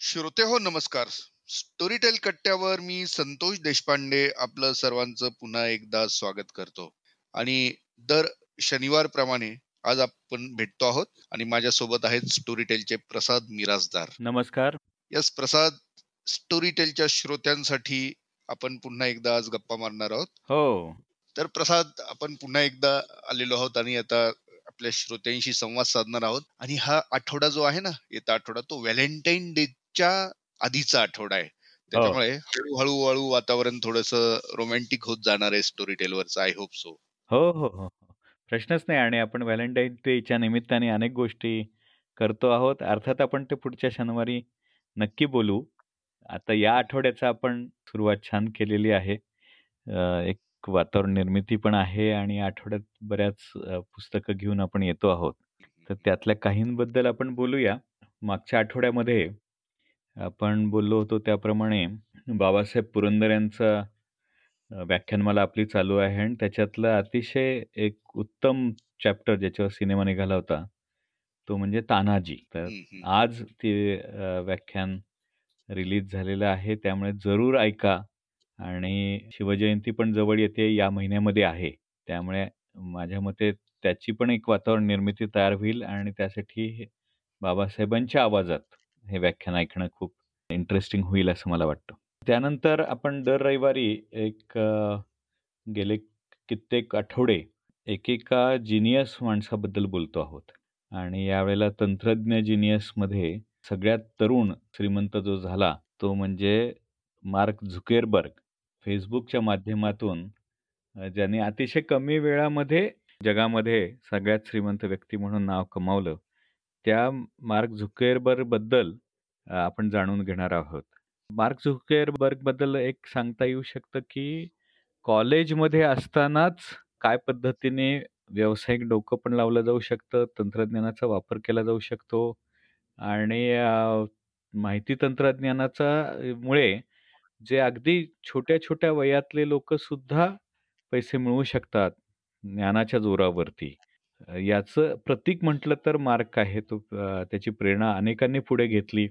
श्रोते हो नमस्कार. स्टोरीटेल कट्ट्यावर मी संतोष देशपांडे आपलं सर्वांचं पुन्हा एकदा स्वागत करतो. आणि दर शनिवार प्रमाणे आज आपण भेटतो आहोत आणि माझ्या सोबत आहेत स्टोरीटेलचे प्रसाद मिराजदार नमस्कार. यस प्रसाद स्टोरीटेलच्या श्रोत्यांसाठी आपण पुन्हा एकदा आज गप्पा मारणार आहोत. हो. तर प्रसाद आपण पुन्हा एकदा आलेलो आहोत आणि आता आपल्या श्रोत्यांशी संवाद साधणार आहोत. आणि हा आठवडा जो आहे ना येता आठवडा तो व्हॅलेंटाईन डेच्या आधीचा आठवडा आहे. त्याच्यामुळे हळूहळू हळू वातावरण थोडस रोमॅन्टिक होत जाणार आहे स्टोरी टेलवरचं आय होप सो हो हो हो हो. प्रश्नच नाही आणि आपण व्हॅलेंटाईन डेच्या निमित्ताने अनेक गोष्टी करतो आहोत. अर्थात आपण ते पुढच्या शनिवारी नक्की बोलू. आता या आठवड्याचं आपण सुरुवात छान केलेली आहे. एक वातावरण निर्मिती पण आहे आणि आठवड्यात बऱ्याच पुस्तकं घेऊन आपण येतो आहोत. तर त्यातल्या काहींबद्दल आपण बोलूया. मागच्या आठवड्यामध्ये आपण बोललो होतो त्याप्रमाणे बाबासाहेब पुरंदर यांचा व्याख्यानमाला आपली चालू आहे आणि त्याच्यातलं अतिशय एक उत्तम चॅप्टर ज्याच्यावर सिनेमा निघाला होता तो म्हणजे तानाजी तर आज ते व्याख्यान रिलीज झालेलं आहे. त्यामुळे जरूर ऐका आणि शिवजयंती पण जवळ येते या महिन्यामध्ये आहे. त्यामुळे माझ्या मते त्याची पण एक वातावरण निर्मिती तयार होईल आणि त्यासाठी बाबासाहेबांच्या आवाजात हे व्याख्यान ऐकणं खूप इंटरेस्टिंग होईल असं मला वाटतं. त्यानंतर आपण दर रविवारी एक गेले कित्येक आठवडे एकेका जिनियस माणसाबद्दल बोलतो आहोत. आणि यावेळेला तंत्रज्ञ जिनियसमध्ये सगळ्यात तरुण श्रीमंत जो झाला तो म्हणजे मार्क झुकेरबर्ग. फेसबुकच्या माध्यमातून ज्याने अतिशय कमी वेळामध्ये जगामध्ये सगळ्यात श्रीमंत व्यक्ती म्हणून नाव कमावलं. त्या मार्क झुकेरबर्गबद्दल अ, आपण जाणून घेणार आहोत. मार्क झुकेरबर्गबद्दल एक सांगता येऊ शकतं की कॉलेजमध्ये असतानाच काय पद्धतीने व्यावसायिक डोकं पण लावलं जाऊ शकतं तंत्रज्ञानाचा वापर केला जाऊ शकतो आणि अ, माहिती तंत्रज्ञानाचा अ, मुळे जे अगदी छोट्या छोट्या वयातले लोकसुद्धा पैसे मिळवू शकतात ज्ञानाच्या जोरावरती. अ, याचं प्रतीक म्हटलं तर मार्क आहे तो अ, त्याची प्रेरणा अनेकांनी पुढे घेतली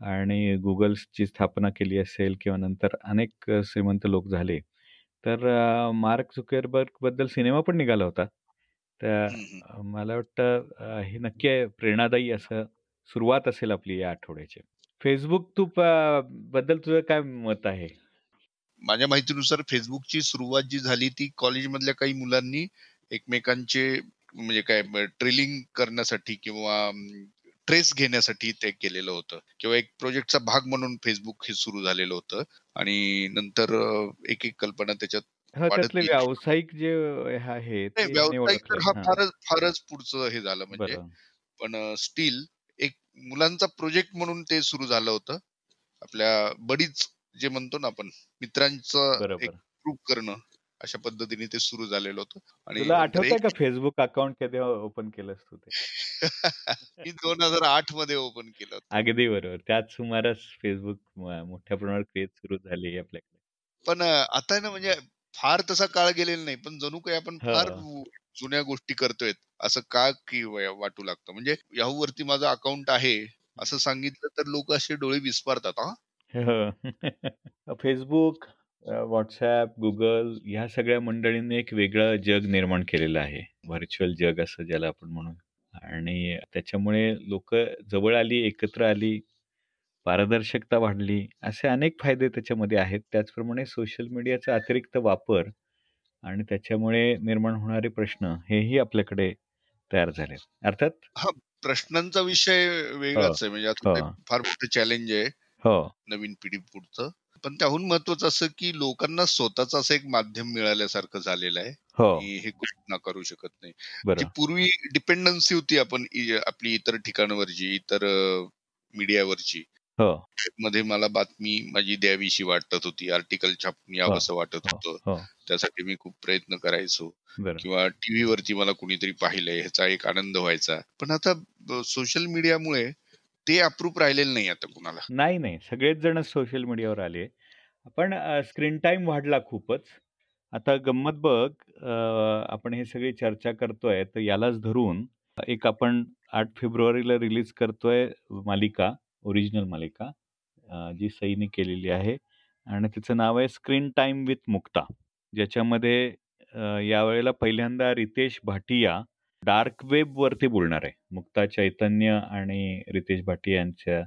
आणि गुगल्सची स्थापना केली असेल किंवा नंतर अनेक अ, श्रीमंत लोक झाले. तर अ, मार्क झुकेरबर्गबद्दल सिनेमा पण निघाला होता. तर अ, मला वाटतं अ, हे नक्की प्रेरणादायी असं सुरुवात असेल आपली या आठवड्याची. फेसबुक तू प- बद्दल तुझं काय मत आहे? माझ्या माहितीनुसार फेसबुकची सुरुवात जी झाली ती कॉलेजमधल्या काही मुलांनी एकमेकांचे म्हणजे काय ट्रेलिंग करण्यासाठी किंवा ट्रेस घेण्यासाठी ते केलेलं होतं. किंवा एक प्रोजेक्टचा भाग म्हणून फेसबुक हे सुरू झालेलं होतं. आणि नंतर एक एक कल्पना त्याच्यात. व्यावसायिक जे आहे व्यावसायिक. हा फारच फारच पुढचं हे झालं म्हणजे. पण स्टील एक मुलांचा प्रोजेक्ट म्हणून ते सुरू झालं होतं. आपल्या बडीच जे म्हणतो ना आपण मित्रांचं एक ग्रुप करणं. अशा पद्धतीने ते सुरू झालेलं होतं. आणि तुला एक- का फेसबुक अकाउंट कधी ओपन केलंस तू ते? मी दोन हजार आठमध्ये ओपन केलं. अगदी बरोबर. त्याच सुमारास फेसबुक मोठ्या प्रमाणावर क्रेज सुरू झाली आपल्याकडे. पण आता ना म्हणजे फार तसा काळ गेलेला नाही. पण जणू काही आपण हो. फार जुन्या गोष्टी करतोय असं का की वाटू लागतं? म्हणजे याहू वरती माझं अकाउंट आहे असं सांगितलं तर लोक असे डोळे विस्पारतात हा. हो. फेसबुक व्हॉट्सॲप गुगल ह्या सगळ्या मंडळींनी एक वेगळं जग निर्माण केलेलं आहे. व्हर्च्युअल जग असं ज्याला आपण म्हणू. आणि त्याच्यामुळे लोक जवळ आली एकत्र आली पारदर्शकता वाढली असे अनेक फायदे त्याच्यामध्ये आहेत. त्याचप्रमाणे सोशल मीडियाचा अतिरिक्त वापर आणि त्याच्यामुळे निर्माण होणारे प्रश्न हेही आपल्याकडे तयार झाले अर्थात प्रश्नांचा विषय वेगळाच आहे. म्हणजे आता ते हो. फार मोठं चॅलेंज आहे. हो. नवीन पिढी पुढचं पण त्याहून महत्वाचं असं की लोकांना स्वतःच असं एक माध्यम मिळाल्यासारखं झालेलं आहे हो. की हे गोष्ट नाकारू शकत नाही. पूर्वी डिपेंडन्सी होती आपण आपली इतर ठिकाणावरची इतर मीडियावरची. हो. मध्ये मला बातमी माझी द्यावीशी वाटत होती. आर्टिकल छापून वाटत हो. होतं. हो. त्यासाठी मी खूप प्रयत्न करायचो. किंवा टीव्ही वरती मला कुणीतरी पाहिलंय ह्याचा एक आनंद व्हायचा. पण आता सोशल मीडियामुळे ते अप्रूप राहिलेलं नाही आता कुणाला. नाही नाही. सगळेच जण सोशल मीडियावर आले. पण स्क्रीन टाइम वाढला खूपच. आता गंमत बघ आपण हे सगळी चर्चा करतोय तर यालाच धरून एक आपण आठ फेब्रुवारीला रिलीज करतोय मालिका ओरिजिनल मालिका जी सईने केलेली आहे. आणि तिचं नाव आहे स्क्रीन टाईम विथ मुक्ता ज्याच्यामध्ये यावेळेला पहिल्यांदा रितेश भाटिया डार्क वेबवरती बोलणार आहे. मुक्ता चैतन्य आणि रितेश भाटिया यांच्या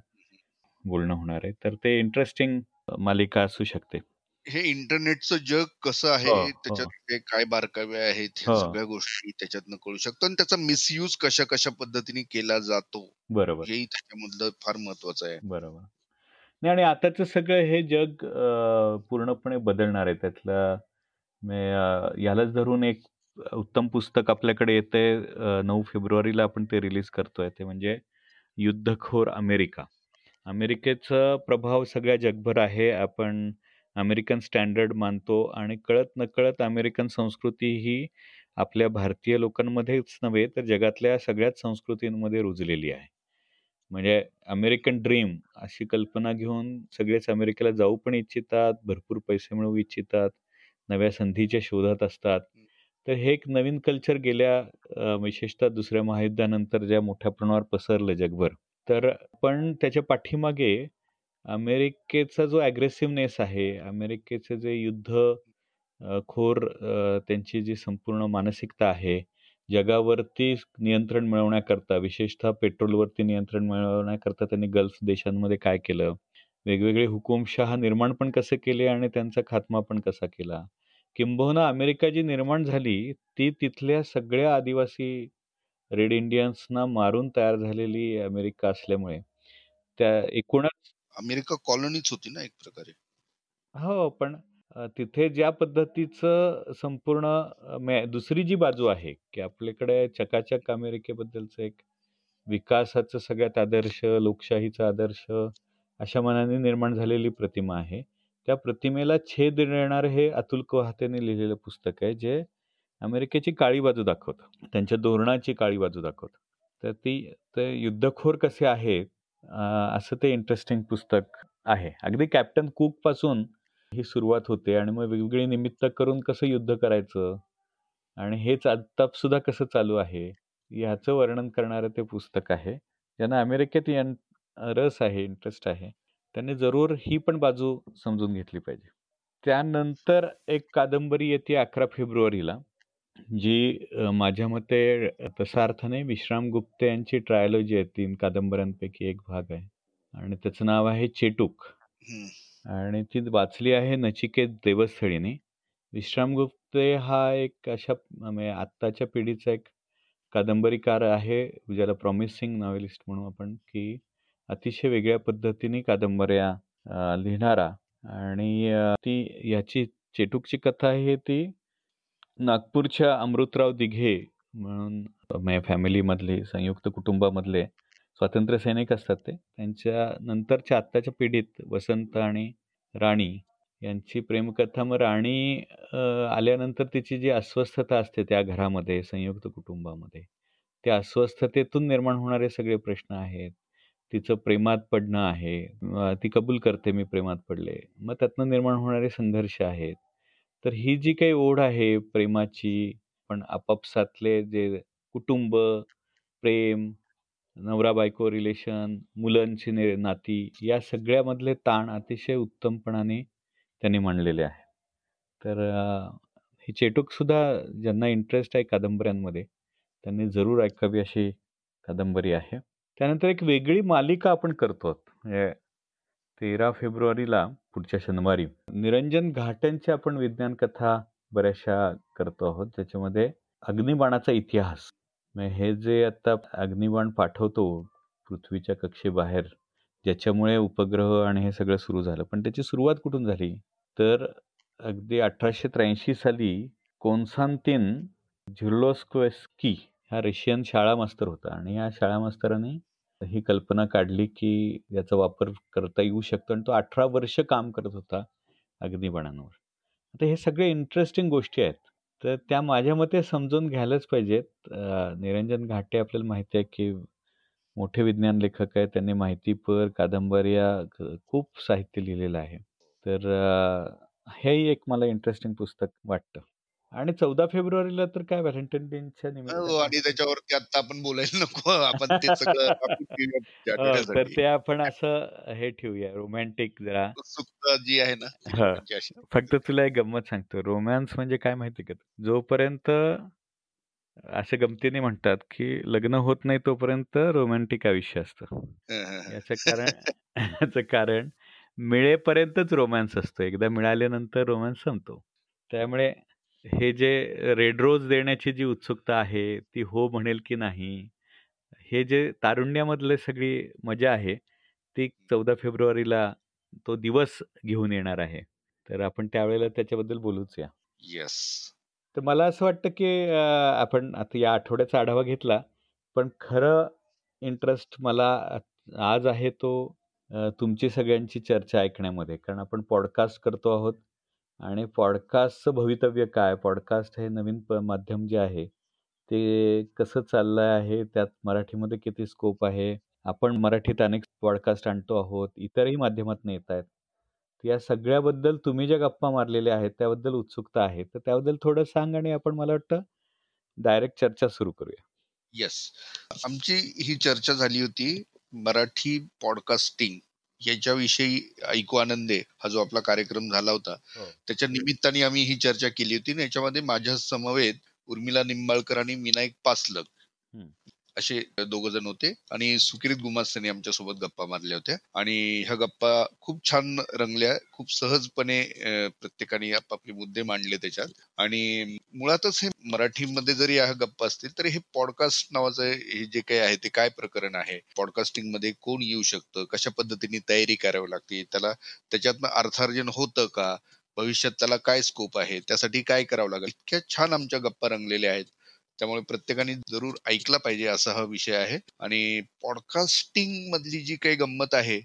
बोलणं होणार आहे. तर ते इंटरेस्टिंग मालिका असू शकते. हे इंटरनेटचं जग कसं आहे हो, हो. त्याच्यात काय बारकावे आहेत हो. सगळ्या गोष्टी त्याच्यातनं कळू शकतो आणि त्याचा मिसयूज कशा कशा पद्धतीने केला जातो बरोबर. हेही त्याच्यामधलं फार महत्वाचं आहे. बरोबर. नाही आणि आताचं सगळं हे जग पूर्णपणे बदलणार आहे. त्यातलं यालाच धरून एक उत्तम पुस्तक आपल्याकडे येते नऊ फेब्रुवारीला आपण ते रिलीज करतोय. ते म्हणजे युद्धखोर अमेरिका. अमेरिकेचा प्रभाव सगळ्या जगभर आहे. आपण अमेरिकन स्टँडर्ड मानतो आणि कळत नकळत अमेरिकन संस्कृती ही आपल्या भारतीय लोकांमध्येच नव्हे तर जगातल्या सगळ्याच संस्कृतींमध्ये रुजलेली आहे. म्हणजे अमेरिकन ड्रीम अशी कल्पना घेऊन सगळेच अमेरिकेला जाऊ पण इच्छितात भरपूर पैसे मिळवू इच्छितात नव्या संधीच्या शोधात असतात. तर हे एक नवीन कल्चर गेल्या विशेषतः दुसऱ्या महायुद्धानंतर ज्या मोठ्या प्रमाणावर पसरलं जगभर. तर पण त्याच्या पाठीमागे अमेरिकेचा जो ॲग्रेसिव्हनेस आहे अमेरिकेचं जे युद्ध खोर त्यांची जी संपूर्ण मानसिकता आहे जगावरती नियंत्रण मिळवण्याकरता विशेषतः पेट्रोलवरती नियंत्रण मिळवण्याकरता त्यांनी गल्फ देशांमध्ये काय केलं? वेगवेगळे हुकुमशहा निर्माण पण कसे केले आणि त्यांचा खात्मा पण कसा केला? किंबहुना अमेरिका जी निर्माण झाली ती तिथल्या सगळ्या आदिवासी रेड इंडियन्सना मारून तयार झालेली अमेरिका असल्यामुळे. त्या एकूणच अमेरिका कॉलनीच होती ना एक प्रकारे? हो पण तिथे ज्या पद्धतीचं संपूर्ण दुसरी जी बाजू आहे की आपल्याकडे चकाचक अमेरिकेबद्दलचं एक विकासाचं सगळ्यात आदर्श लोकशाहीचा आदर्श अशा मनाने निर्माण झालेली प्रतिमा आहे त्या प्रतिमेला छेद देणार हे अतुल कोहातेने लिहिलेलं पुस्तक आहे जे अमेरिकेची काळी बाजू दाखवतं. त्यांच्या धोरणाची काळी बाजू दाखवतं. तर ती ते युद्धखोर कसे आहेत असं ते इंटरेस्टिंग पुस्तक आहे. अगदी कॅप्टन कुकपासून ही सुरुवात होते आणि मग वेगवेगळी निमित्त करून कसं युद्ध करायचं आणि हेच आत्ताप सुद्धा कसं चालू आहे ह्याचं वर्णन करणारं ते पुस्तक आहे. ज्यांना अमेरिकेत रस आहे इंटरेस्ट आहे. त्यांनी जरूर ही पण बाजू समजून घेतली पाहिजे. त्यानंतर एक कादंबरी येते अकरा फेब्रुवारीला जी माझ्या मते तसा अर्थ नाही. विश्राम गुप्ते यांची ट्रायोलॉजी आहे तीन कादंबऱ्यांपैकी एक भाग आहे. आणि त्याचं नाव आहे चेटूक. आणि ती वाचली आहे नचिकेत देवस्थळीने. विश्राम गुप्ते हा एक अशा म्हणजे आत्ताच्या पिढीचा एक कादंबरीकार आहे ज्याला प्रॉमिसिंग नॉवेलिस्ट म्हणू आपण की अतिशय वेगळ्या पद्धतीने कादंबऱ्या लिहिणारा आणि ती याची चेटूकची कथा आहे ती नागपूरच्या अमृतराव दिघे म्हणून माझ्या फॅमिलीमधले संयुक्त कुटुंबामधले स्वातंत्र्य सैनिक असतात ते. त्यांच्या नंतरच्या आत्ताच्या पिढीत वसंत आणि राणी यांची प्रेमकथा मग राणी आल्यानंतर तिची जी अस्वस्थता असते त्या घरामध्ये संयुक्त कुटुंबामध्ये त्या अस्वस्थतेतून निर्माण होणारे सगळे प्रश्न आहेत. तिचं प्रेमात पडणं आहे. ती कबूल करते मी प्रेमात पडले. मग त्यातनं निर्माण होणारे संघर्ष आहेत. तर ही जी काही ओढ आहे प्रेमाची पण आपापसातले जे कुटुंब प्रेम नवरा बायको रिलेशन मुलांची नाती या सगळ्यामधले ताण अतिशय उत्तमपणाने त्यांनी मांडलेले आहे तर ही चेटूकसुद्धा ज्यांना इंटरेस्ट आहे कादंबऱ्यांमध्ये त्यांनी जरूर ऐकावी अशी कादंबरी आहे. त्यानंतर एक वेगळी मालिका आपण करतो. म्हणजे तेरा फेब्रुवारीला पुढच्या शनिवारी. निरंजन घाटेंची आपण विज्ञान कथा बऱ्याचशा करतो आहोत ज्याच्यामध्ये अग्निबाणाचा इतिहास. हे जे आता अग्निबाण पाठवतो पृथ्वीच्या कक्षेबाहेर ज्याच्यामुळे उपग्रह आणि हे सगळं सुरू झालं. पण त्याची सुरुवात कुठून झाली? तर अगदी अठराशे त्र्याऐंशी साली कोन्सांतिन झिर्लोस्क्वेस्की हा रशियन शाळा मास्तर होता. आणि या शाळा मास्तराने ही कल्पना काढली की याचा वापर करता येऊ शकतो आणि तो अठरा वर्ष काम करत होता अग्निबाणांवर. आता हे सगळे इंटरेस्टिंग गोष्टी आहेत. तर त्या माझ्या मते समजून घ्यायलाच पाहिजेत. निरंजन घाटे आपल्याला माहिती आहे की मोठे विज्ञान लेखक आहेत. त्यांनी माहितीपर कादंबऱ्या खूप साहित्य लिहिलेलं आहे. तर हेही एक मला इंटरेस्टिंग पुस्तक वाटतं. आणि चौदा फेब्रुवारीला तर काय व्हॅलेंटाईन डेच्या हो निमित्ताने आणि त्याच्यावरती आता आपण बोलायला नको. आपण ते सगळं आपण ठेवूया पुढच्या हो, तर आठवड्यासाठी ते आपण असं हे ठेवूया रोमॅन्टिक जरा. उत्सुकता जी आहे ना ती हा. लोकांची अशी. फक्त तुला एक गंमत सांगतो. रोमॅन्स म्हणजे काय माहिती का? जोपर्यंत असे गमतीने म्हणतात की लग्न होत नाही तोपर्यंत रोमॅन्टिक आयुष्य असतं. हं, हं, हं. याचं कारण याचं कारण मिळेपर्यंतच रोमॅन्स असतो. एकदा मिळाल्यानंतर रोमॅन्स संपतो. त्यामुळे हे जे रेड रोज देण्याची जी उत्सुकता आहे ती हो म्हणेल की नाही हे जे तारुण्यामधले सगळी मजा आहे ती चौदा फेब्रुवारीला तो दिवस घेऊन येणार आहे. तर आपण त्यावेळेला त्याच्याबद्दल बोलूच या. येस तर मला असं वाटतं की आपण आता या आठवड्याचा आढावा घेतला पण खरं इंटरेस्ट मला आज आहे तो तुमची सगळ्यांची चर्चा ऐकण्यामध्ये. कारण आपण पॉडकास्ट करतो आहोत आणि पॉडकास्टचं भवितव्य काय? पॉडकास्ट हे नवीन प माध्यम जे आहे ते कसं चाललं आहे? त्यात मराठीमध्ये किती स्कोप आहे? आपण मराठीत अनेक पॉडकास्ट आणतो आहोत इतरही माध्यमातून येत आहेत. या सगळ्याबद्दल तुम्ही ज्या गप्पा मारलेल्या आहेत त्याबद्दल उत्सुकता आहे. तर त्याबद्दल थोडं सांग आणि आपण मला वाटतं डायरेक्ट चर्चा सुरू करूया. येस आमची ही चर्चा झाली होती मराठी पॉडकास्टिंग. याच्याविषयी ऐकू आनंदे हा जो आपला कार्यक्रम झाला होता हो. त्याच्या निमित्ताने आम्ही ही चर्चा केली होती आणि याच्यामध्ये माझ्या समवेत उर्मिला निंबाळकर आणि विनायक पासलक. असे दोघ जण होते. आणि सुकिरीत गुमास्तांनी आमच्यासोबत गप्पा मारल्या होत्या. आणि ह्या गप्पा खूप छान रंगल्या. खूप सहजपणे प्रत्येकाने आपापले मुद्दे मांडले त्याच्यात. आणि मुळातच हे मराठीमध्ये जरी ह्या गप्पा असतील तरी हे पॉडकास्ट नावाचं हे जे काही आहे ते काय प्रकरण आहे? पॉडकास्टिंगमध्ये कोण येऊ शकतं? कशा पद्धतीने तयारी करावी लागते? त्याला त्याच्यातनं अर्थार्जन होतं का? भविष्यात त्याला काय स्कोप आहे? त्यासाठी काय करावं लागेल? इतक्या छान आमच्या गप्पा रंगलेल्या आहेत. त्यामुळे प्रत्येकाने जरूर ऐकला पाहिजे असा हा विषय आहे. आणि पॉडकास्टिंग मधली जी काही गंमत आहे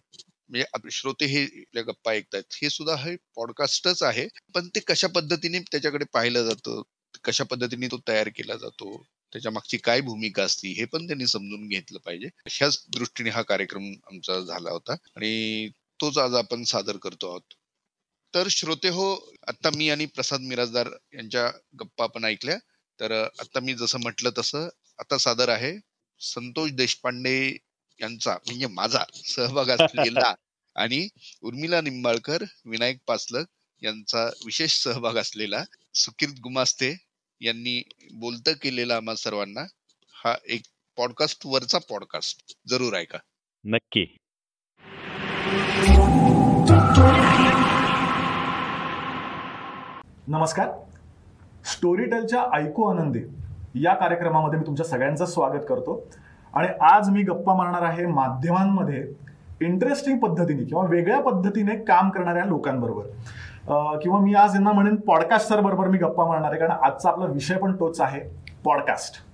म्हणजे श्रोते हे आपल्या गप्पा ऐकतायत हे सुद्धा हे पॉडकास्टच आहे. पण ते कशा पद्धतीने त्याच्याकडे पाहिलं जातं? कशा पद्धतीने तो तयार केला जातो? त्याच्या मागची काय भूमिका असती? हे पण त्यांनी समजून घेतलं पाहिजे. अशाच दृष्टीने हा कार्यक्रम आमचा झाला होता. आणि तोच आज आपण सादर करतो आहोत. तर श्रोते हो आता मी आणि प्रसाद मिराजदार यांच्या गप्पा आपण ऐकल्या. तर आता मी जसं म्हटलं तसं आता सादर आहे संतोष देशपांडे यांचा म्हणजे माझा सहभाग असलेला आणि उर्मिला निंबाळकर विनायक पासलक यांचा विशेष सहभाग असलेला सुकीर्त गुमास्ते यांनी बोलतं केलेला आम्हा सर्वांना हा एक पॉडकास्ट वरचा पॉडकास्ट. जरूर ऐका. नक्की. नमस्कार. स्टोरीटेलच्या ऐकू आनंदी. या कार्यक्रमामध्ये मी तुमच्या सगळ्यांचं स्वागत करतो. आणि आज मी गप्पा मारणार आहे माध्यमांमध्ये इंटरेस्टिंग पद्धतीने किंवा वेगळ्या पद्धतीने काम करणाऱ्या लोकांबरोबर. किंवा मी आज यांना म्हणेन पॉडकास्टर बरोबर मी गप्पा मारणार आहे. कारण आजचा आपला विषय पण तोच आहे पॉडकास्ट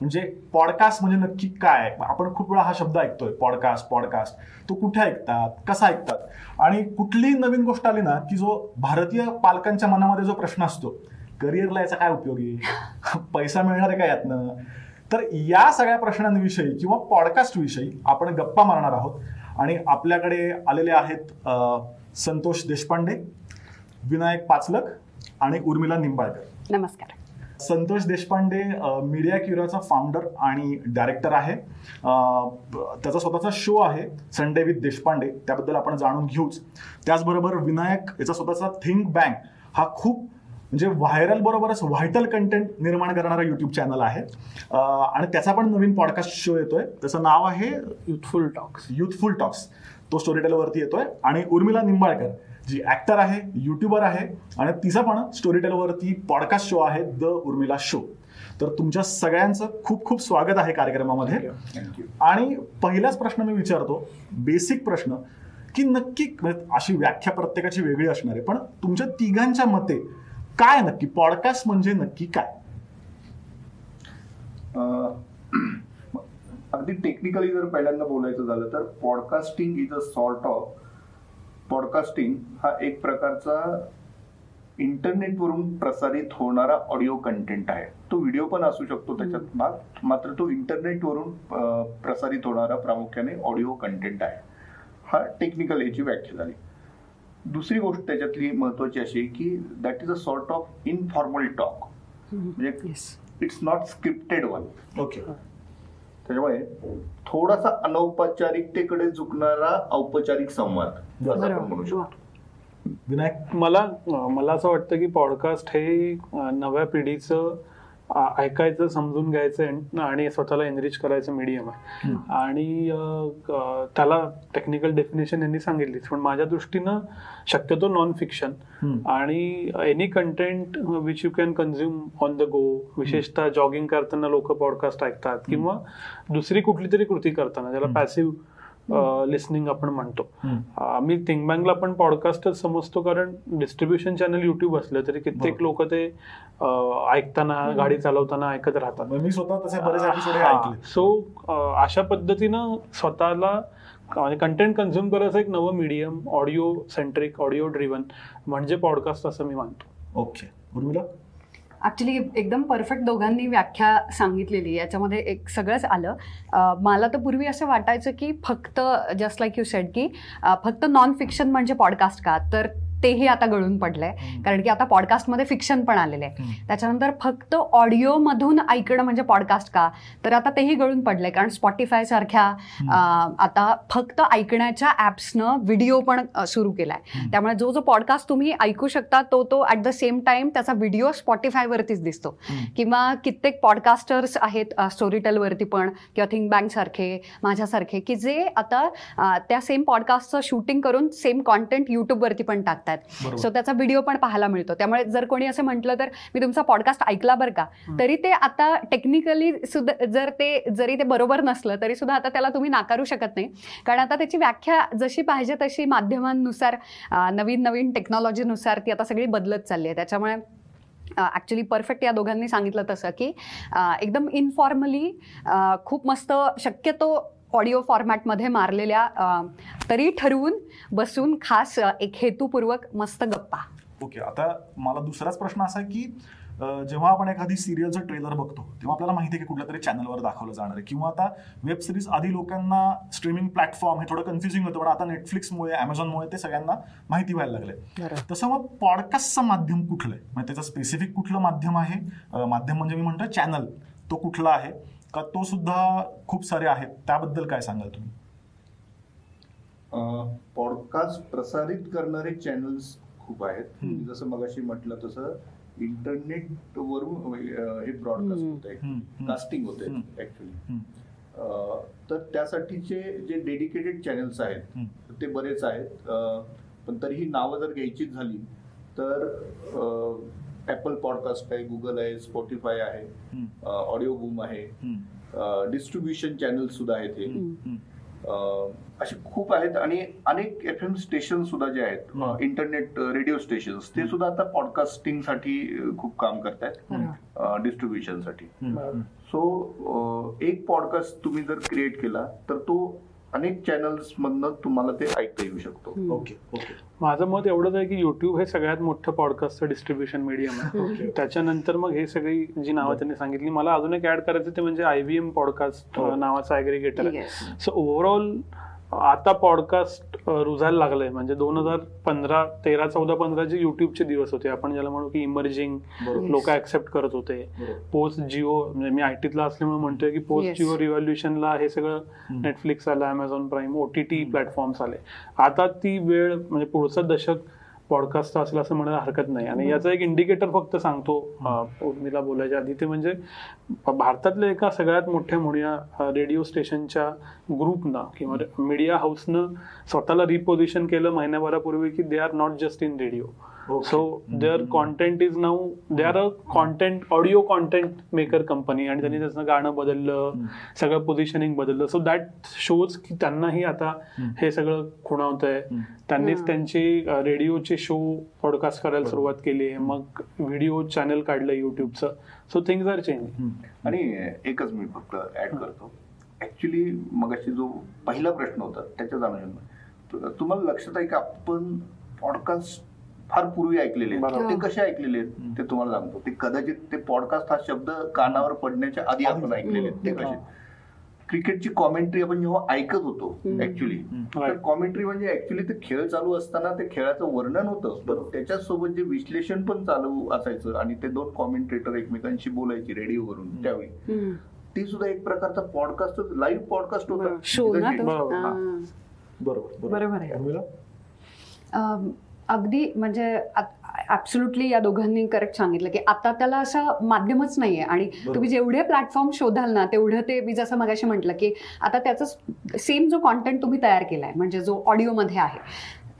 म्हणजे पॉडकास्ट म्हणजे नक्की काय? आपण खूप वेळा हा शब्द ऐकतोय पॉडकास्ट पॉडकास्ट तो कुठे ऐकतात कसा ऐकतात? आणि कुठलीही नवीन गोष्ट आली ना की जो भारतीय पालकांच्या मनामध्ये जो प्रश्न असतो करिअरला याचा काय उपयोग आहे? पैसा मिळणार आहे का यातनं? तर या सगळ्या प्रश्नांविषयी किंवा पॉडकास्ट विषयी आपण गप्पा मारणार आहोत. आणि आपल्याकडे आलेले आहेत संतोष देशपांडे विनायक पाचलक आणि उर्मिला निंबाळकर. नमस्कार. संतोष देशपांडे मीडिया क्युराचा फाउंडर आणि डायरेक्टर आहे. त्याचा स्वतःचा शो आहे संडे विथ देशपांडे. त्याबद्दल आपण जाणून घेऊच. त्याचबरोबर विनायक याचा स्वतःचा थिंक बँक हा खूप म्हणजे व्हायरल बरोबरच व्हायटल कंटेंट निर्माण करणारा युट्यूब चॅनल आहे. आणि त्याचा पण नवीन पॉडकास्ट शो येतोय. त्याचं नाव आहे युथफुल टॉक्स युथफुल टॉक्स तो स्टोरीटेलवरती येतोय. आणि उर्मिला निंबाळकर जी ऍक्टर आहे युट्यूबर आहे आणि तिचा पण स्टोरीटेलवरती पॉडकास्ट शो आहे द उर्मिला शो तर तुमच्या सगळ्यांचं खूप खूप स्वागत आहे कार्यक्रमामध्ये. आणि पहिलाच प्रश्न मी विचारतो बेसिक प्रश्न की नक्की अशी व्याख्या प्रत्येकाची वेगळी असणार आहे पण तुमच्या तिघांच्या मते काय नक्की? पॉडकास्ट म्हणजे नक्की काय? अगदी टेक्निकली जर पहिल्यांदा बोलायचं झालं तर podcasting is a sort of podcasting हा एक प्रकारचा इंटरनेटवरून प्रसारित होणारा ऑडिओ कंटेंट आहे. तो व्हिडिओ पण असू शकतो त्याच्यात भाग मात्र तो इंटरनेटवरून प्रसारित होणारा प्रामुख्याने ऑडिओ कंटेंट आहे. हा टेक्निकल याची व्याख्या झाली. दुसरी गोष्ट त्याच्यातली महत्वाची अशी की that is a sort of informal talk म्हणजे yes it's not scripted one okay त्याच्यामुळे थोडासा अनौपचारिकतेकडे झुकणारा औपचारिक संवाद. म्हणू शकतो. विनायक? मला मला असं वाटतं की पॉडकास्ट हे नव्या पिढीचं ऐकायचं समजून घ्यायचं आणि स्वतःला एनरिच करायचं मीडियम आहे. आणि त्याला टेक्निकल डेफिनेशन यांनी सांगितलीच पण माझ्या दृष्टीनं शक्यतो नॉन फिक्शन. आणि any content which you can consume on the go विशेषतः जॉगिंग करताना लोक पॉडकास्ट ऐकतात किंवा दुसरी कुठली तरी कृती करताना ज्याला. पॅसिव्ह लिस्निंग आपण म्हणतो. आम्ही थिंक बँकला पण पॉडकास्टच समजतो कारण डिस्ट्रीब्युशन चॅनल युट्यूब असलं तरी कित्येक. लोक ते ऐकताना गाडी चालवताना ऐकत राहतात. मी स्वतः सो अशा पद्धतीनं स्वतःला कंटेंट कन्झ्युम करायचं एक नवं medium audio centric audio driven म्हणजे पॉडकास्ट असं मी मानतो. ओके उर्मिला? ऍक्च्युली एकदम परफेक्ट दोघांनी व्याख्या सांगितलेली. याच्यामध्ये एक सगळंच आलं. मला तर पूर्वी असं वाटायचं की फक्त जस्ट लाईक यू सेड की फक्त नॉन फिक्शन म्हणजे पॉडकास्ट का? तर तेही आता गळून पडलंय. कारण की आता पॉडकास्टमध्ये फिक्शन पण आलेलं आहे. त्याच्यानंतर फक्त ऑडिओमधून ऐकणं म्हणजे पॉडकास्ट का? तर आता तेही गळून पडलंय. कारण स्पॉटीफाय सारख्या आता फक्त ऐकण्याच्या ॲप्सनं व्हिडिओ पण सुरू केलाय. त्यामुळे जो जो पॉडकास्ट तुम्ही ऐकू शकता तो तो ॲट द सेम टाइम त्याचा व्हिडिओ स्पॉटीफायवरतीच दिसतो. किंवा कित्येक पॉडकास्टर्स आहेत स्टोरीटेलवरती पण किंवा थिंक बँक सारखे माझ्यासारखे की जे आता त्या सेम पॉडकास्टचं शूटिंग करून सेम कॉन्टेंट युट्यूबवरती पण टाकतात बरोबर. सो त्याचा व्हिडिओ पण पाहायला मिळतो. त्यामुळे जर कोणी असं म्हटलं तर मी तुमचा पॉडकास्ट ऐकला बरं का. तरी ते आता टेक्निकली सुद्धा जर ते जरी ते बरोबर नसलं तरी सुद्धा आता त्याला तुम्ही नाकारू शकत नाही. कारण आता त्याची व्याख्या जशी पाहिजे तशी माध्यमांनुसार नवीन नवीन टेक्नॉलॉजीनुसार ती आता सगळी बदलत चालली आहे. त्याच्यामुळे ॲक्च्युली परफेक्ट या दोघांनी सांगितलं तसं की एकदम इनफॉर्मली खूप मस्त शक्यतो ऑडिओ फॉर्मॅटमध्ये मारलेल्या तरी ठरवून बसून खास एक हेतुपूर्वक मस्त गप्पा. ओके आता मला दुसराच प्रश्न असा की जेव्हा आपण एखादी सिरियलचं ट्रेलर बघतो तेव्हा आपल्याला माहिती आहे की कुठल्या तरी चॅनलवर दाखवलं जाणार आहे. किंवा आता वेब सिरीज आधी लोकांना स्ट्रीमिंग प्लॅटफॉर्म हे थोडं कन्फ्युजिंग होतं पण आता नेटफ्लिक्समुळे अमेझॉनमुळे ते सगळ्यांना माहिती व्हायला लागले तसं मग पॉडकास्टचं माध्यम कुठलं आहे? म्हणजे त्याचं स्पेसिफिक कुठलं माध्यम आहे? माध्यम म्हणजे मी म्हणतो चॅनल तो कुठला आहे? का तो सुद्धा खूप सारे आहेत? त्याबद्दल काय सांगाल तुम्ही? पॉडकास्ट प्रसारित करणारे चॅनल्स खूप आहेत. जसं मगाशी म्हटलं तसं इंटरनेट वरून अं, हे ब्रॉडकास्ट. होत आहे. कास्टिंग होत. आहे ऍक्च्युली तर त्यासाठीचे जे डेडिकेटेड चॅनल्स आहेत. ते बरेच आहेत. पण तरीही नावं जर घ्यायचीच झाली तर ऍपल पॉडकास्ट आहे गुगल आहे स्पॉटीफाय आहे ऑडिओ बूम आहे डिस्ट्रीब्युशन चॅनल सुद्धा आहेत हे. असे खूप आहेत आणि अनेक एफ एम स्टेशन सुद्धा जे आहेत. इंटरनेट रेडिओ स्टेशन ते सुद्धा आता पॉडकास्टिंगसाठी खूप काम करतायत. बरोबर. डिस्ट्रीब्युशनसाठी. हम्म, सो एक पॉडकास्ट तुम्ही जर क्रिएट केला तर तो अनेक चॅनल्स मधनं तुम्हाला ते ऐकता येऊ शकतो. ओके ओके माझं मत एवढंच आहे की युट्यूब हे सगळ्यात मोठं पॉडकास्टचं डिस्ट्रीब्युशन मीडियम आहे ओके त्याच्यानंतर मग हे सगळी जी नावं त्यांनी सांगितली मला अजून एक ऍड करायचं ते म्हणजे आय व्ही एम पॉडकास्ट. नावाचा ऍग्रिगेटर आहे. सो ओव्हरऑल आता पॉडकास्ट रुजायला लागलंय म्हणजे दोन हजार पंधरा तेरा चौदा पंधराचे युट्यूबचे दिवस होते आपण ज्याला म्हणू की इमर्जिंग लोक ऍक्सेप्ट करत होते पोस्ट जिओ म्हणजे मी आय टीतला असल्यामुळे म्हणतोय की पोस्ट. जिओ रिव्हॉल्युशनला हे सगळं. नेटफ्लिक्स आलं Amazon Prime O T T hmm. Platforms आले आता ती वेळ म्हणजे पुढचं दशक पॉडकास्ट असेल असं म्हणायला हरकत नाही. आणि याचा एक इंडिकेटर फक्त सांगतो उर्मिला बोलायच्या आधी. ते म्हणजे भारतातल्या एका सगळ्यात मोठ्या म्हणूया रेडिओ स्टेशनच्या ग्रुपनं किंवा मीडिया हाऊसनं स्वतःला रिपोजिशन केलं महिन्याभरापूर्वी की they are not just in radio okay. So hmm. Their content is now they are a content audio content maker company आणि त्यांनी त्याचं गाणं बदललं हम्म. सगळं पोझिशनिंग बदललं सो दॅट शोज की त्यांनाही आता हम्म. हे सगळं खुणावत आहे हम्म. त्यांनीच. त्यांची रेडिओचे शो पॉडकास्ट करायला. सुरुवात केली आहे मग व्हिडिओ चॅनल काढलं युट्यूबचं सो थिंग्स आर चेंज. आणि एकच मी फक्त ऍड करतो ऍक्च्युली मगाशी जो पहिला प्रश्न होता त्याच्या अनुषंगाने तुम्हाला लक्षात आहे का आपण पॉडकास्ट फार पूर्वी ऐकलेले. ते कसे ऐकलेले आहेत? ते तुम्हाला सांगतो. ते कदाचित ते पॉडकास्ट हा शब्द कानावर पडण्याच्या आधी आपण ऐकलेले आहेत. ते कसे क्रिकेटची कॉमेंट्री आपण जेव्हा ऐकत होतो. ऍक्च्युली तर. कॉमेंट्री म्हणजे ऍक्च्युली ते खेळ चालू असताना ते खेळाचं वर्णन होतं. पण त्याच्यासोबत जे विश्लेषण पण चालू असायचं आणि ते दोन कॉमेंट्रेटर एकमेकांशी बोलायची रेडिओवरून त्यावेळी. ती सुद्धा एक प्रकारचा पॉडकास्ट लाईव्ह पॉडकास्ट होता. बरोबर. बरोबर आहे. अगदी म्हणजे ऍब्सोल्युटली या दोघांनी करेक्ट सांगितलं की आता त्याला असं माध्यमच नाहीये आणि बरोबर. तुम्ही जेवढे प्लॅटफॉर्म शोधाल ना तेवढं ते मी जसं मगाशी म्हटलं की आता त्याचं सेम जो कॉन्टेंट तुम्ही तयार केलाय म्हणजे जो ऑडिओमध्ये आहे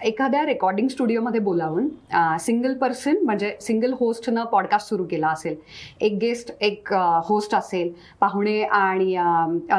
एखाद्या रेकॉर्डिंग स्टुडिओमध्ये बोलावून सिंगल पर्सन म्हणजे सिंगल होस्टनं पॉडकास्ट सुरू केला असेल एक गेस्ट एक होस्ट असेल पाहुणे आणि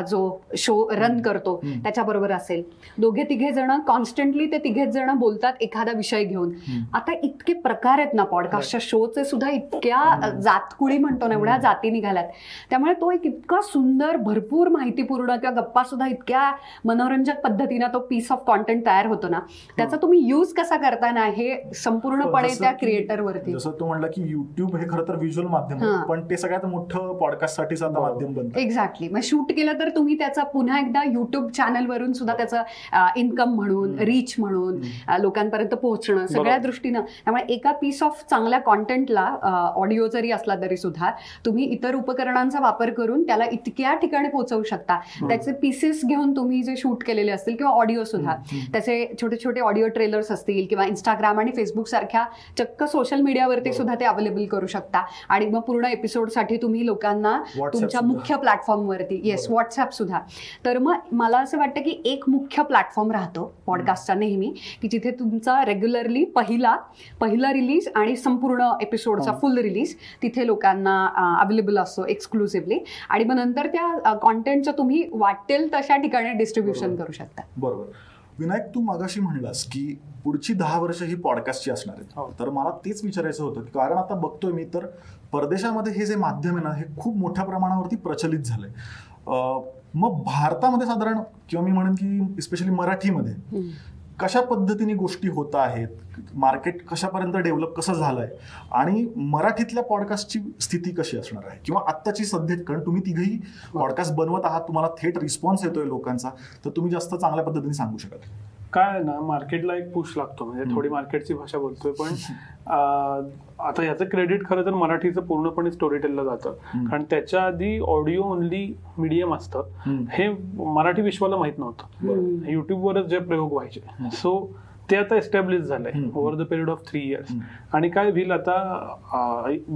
जो शो रन करतो. त्याच्याबरोबर असेल. दोघे तिघे जण कॉन्स्टंटली ते तिघेच जण बोलतात एखादा विषय घेऊन. आता इतके प्रकार आहेत ना पॉडकास्टच्या शोचे सुद्धा इतक्या जातकुळी म्हणतो ना एवढ्या जाती निघाल्यात. त्यामुळे तो एक इतका सुंदर भरपूर माहितीपूर्ण किंवा गप्पा सुद्धा इतक्या मनोरंजक पद्धतीनं तो पीस ऑफ कॉन्टेंट तयार होतो ना त्याचा तुम्ही यूज कसा करताय ना हे संपूर्णपणे त्या क्रिएटरवरती जसं तू म्हणला की युट्यूब हे खरं तर व्हिज्युअल माध्यम. आहे पण ते सगळ्यात मोठं पॉडकास्ट साठीच आता बरोबर. माध्यम बनतं. एक्झॅक्टली मग शूट केलं तर तुम्ही त्याचा पुन्हा एकदा युट्यूब चॅनलवरून सुद्धा त्याचं इन्कम म्हणून रीच म्हणून लोकांपर्यंत पोहोचणं सगळ्या. दृष्टीनं. त्यामुळे एका पीस ऑफ चांगल्या कॉन्टेंटला ऑडिओ जरी असला तरी सुद्धा तुम्ही इतर उपकरणांचा वापर करून त्याला इतक्या ठिकाणी पोहोचवू शकता. त्याचे पीसेस घेऊन तुम्ही जे शूट केलेले असतील किंवा ऑडिओ सुद्धा त्याचे छोटे छोटे ऑडिओ ट्रेलर्स असतील किंवा इंस्टाग्राम आणि फेसबुक सारख्या चक्क सोशल मीडियावरती सुद्धा ते अवेलेबल करू शकता आणि मग पूर्ण एपिसोडसाठी तुम्ही लोकांना तुमच्या. मुख्य प्लॅटफॉर्मवरती येस. व्हॉट्सअप सुद्धा तर मग मला असं वाटतं की एक मुख्य प्लॅटफॉर्म राहतो पॉडकास्टचा नेहमी की जिथे तुमचा रेग्युलरली पहिला पहिला रिलीज आणि संपूर्ण एपिसोडचा हं. फुल रिलीज तिथे लोकांना अवेलेबल असतो एक्सक्लुसिव्हली आणि मग नंतर त्या कॉन्टेंटचं तुम्ही वाटेल तशा ठिकाणी डिस्ट्रीब्युशन. करू शकता बरोबर विनायक तू मगाशी म्हणलास की पुढची दहा वर्ष ही पॉडकास्टची असणार हो. आहेत तर मला तेच विचारायचं होतं की कारण आता बघतोय मी तर परदेशामध्ये हे जे माध्यम आहे ना हे खूप मोठ्या प्रमाणावरती प्रचलित झालंय. मग भारतामध्ये साधारण किंवा मी म्हणेन की स्पेशली मराठीमध्ये कशा पद्धतीने गोष्टी होत आहेत मार्केट कशापर्यंत डेव्हलप कसं झालंय आणि मराठीतल्या पॉडकास्टची स्थिती कशी असणार आहे? किंवा आत्ताची सध्या कारण तुम्ही तिघही पॉडकास्ट बनवत आहात तुम्हाला थेट रिस्पॉन्स येतोय लोकांचा तर तुम्ही जास्त चांगल्या पद्धतीने सांगू शकाल. काय आहे ना मार्केटला एक पुश लागतो म्हणजे. थोडी मार्केटची भाषा बोलतोय पण आता याचं क्रेडिट खरं तर मराठीचं पूर्णपणे स्टोरी टेलला जातं. कारण त्याच्या आधी ऑडिओ ओनली मीडियम असतं. हे मराठी विश्वाला माहीत नव्हतं. युट्यूबवरच जे प्रयोग व्हायचे सो ते आता एस्टॅब्लिश झालंय हम्म. Over the period of three years. आणि काय होईल आता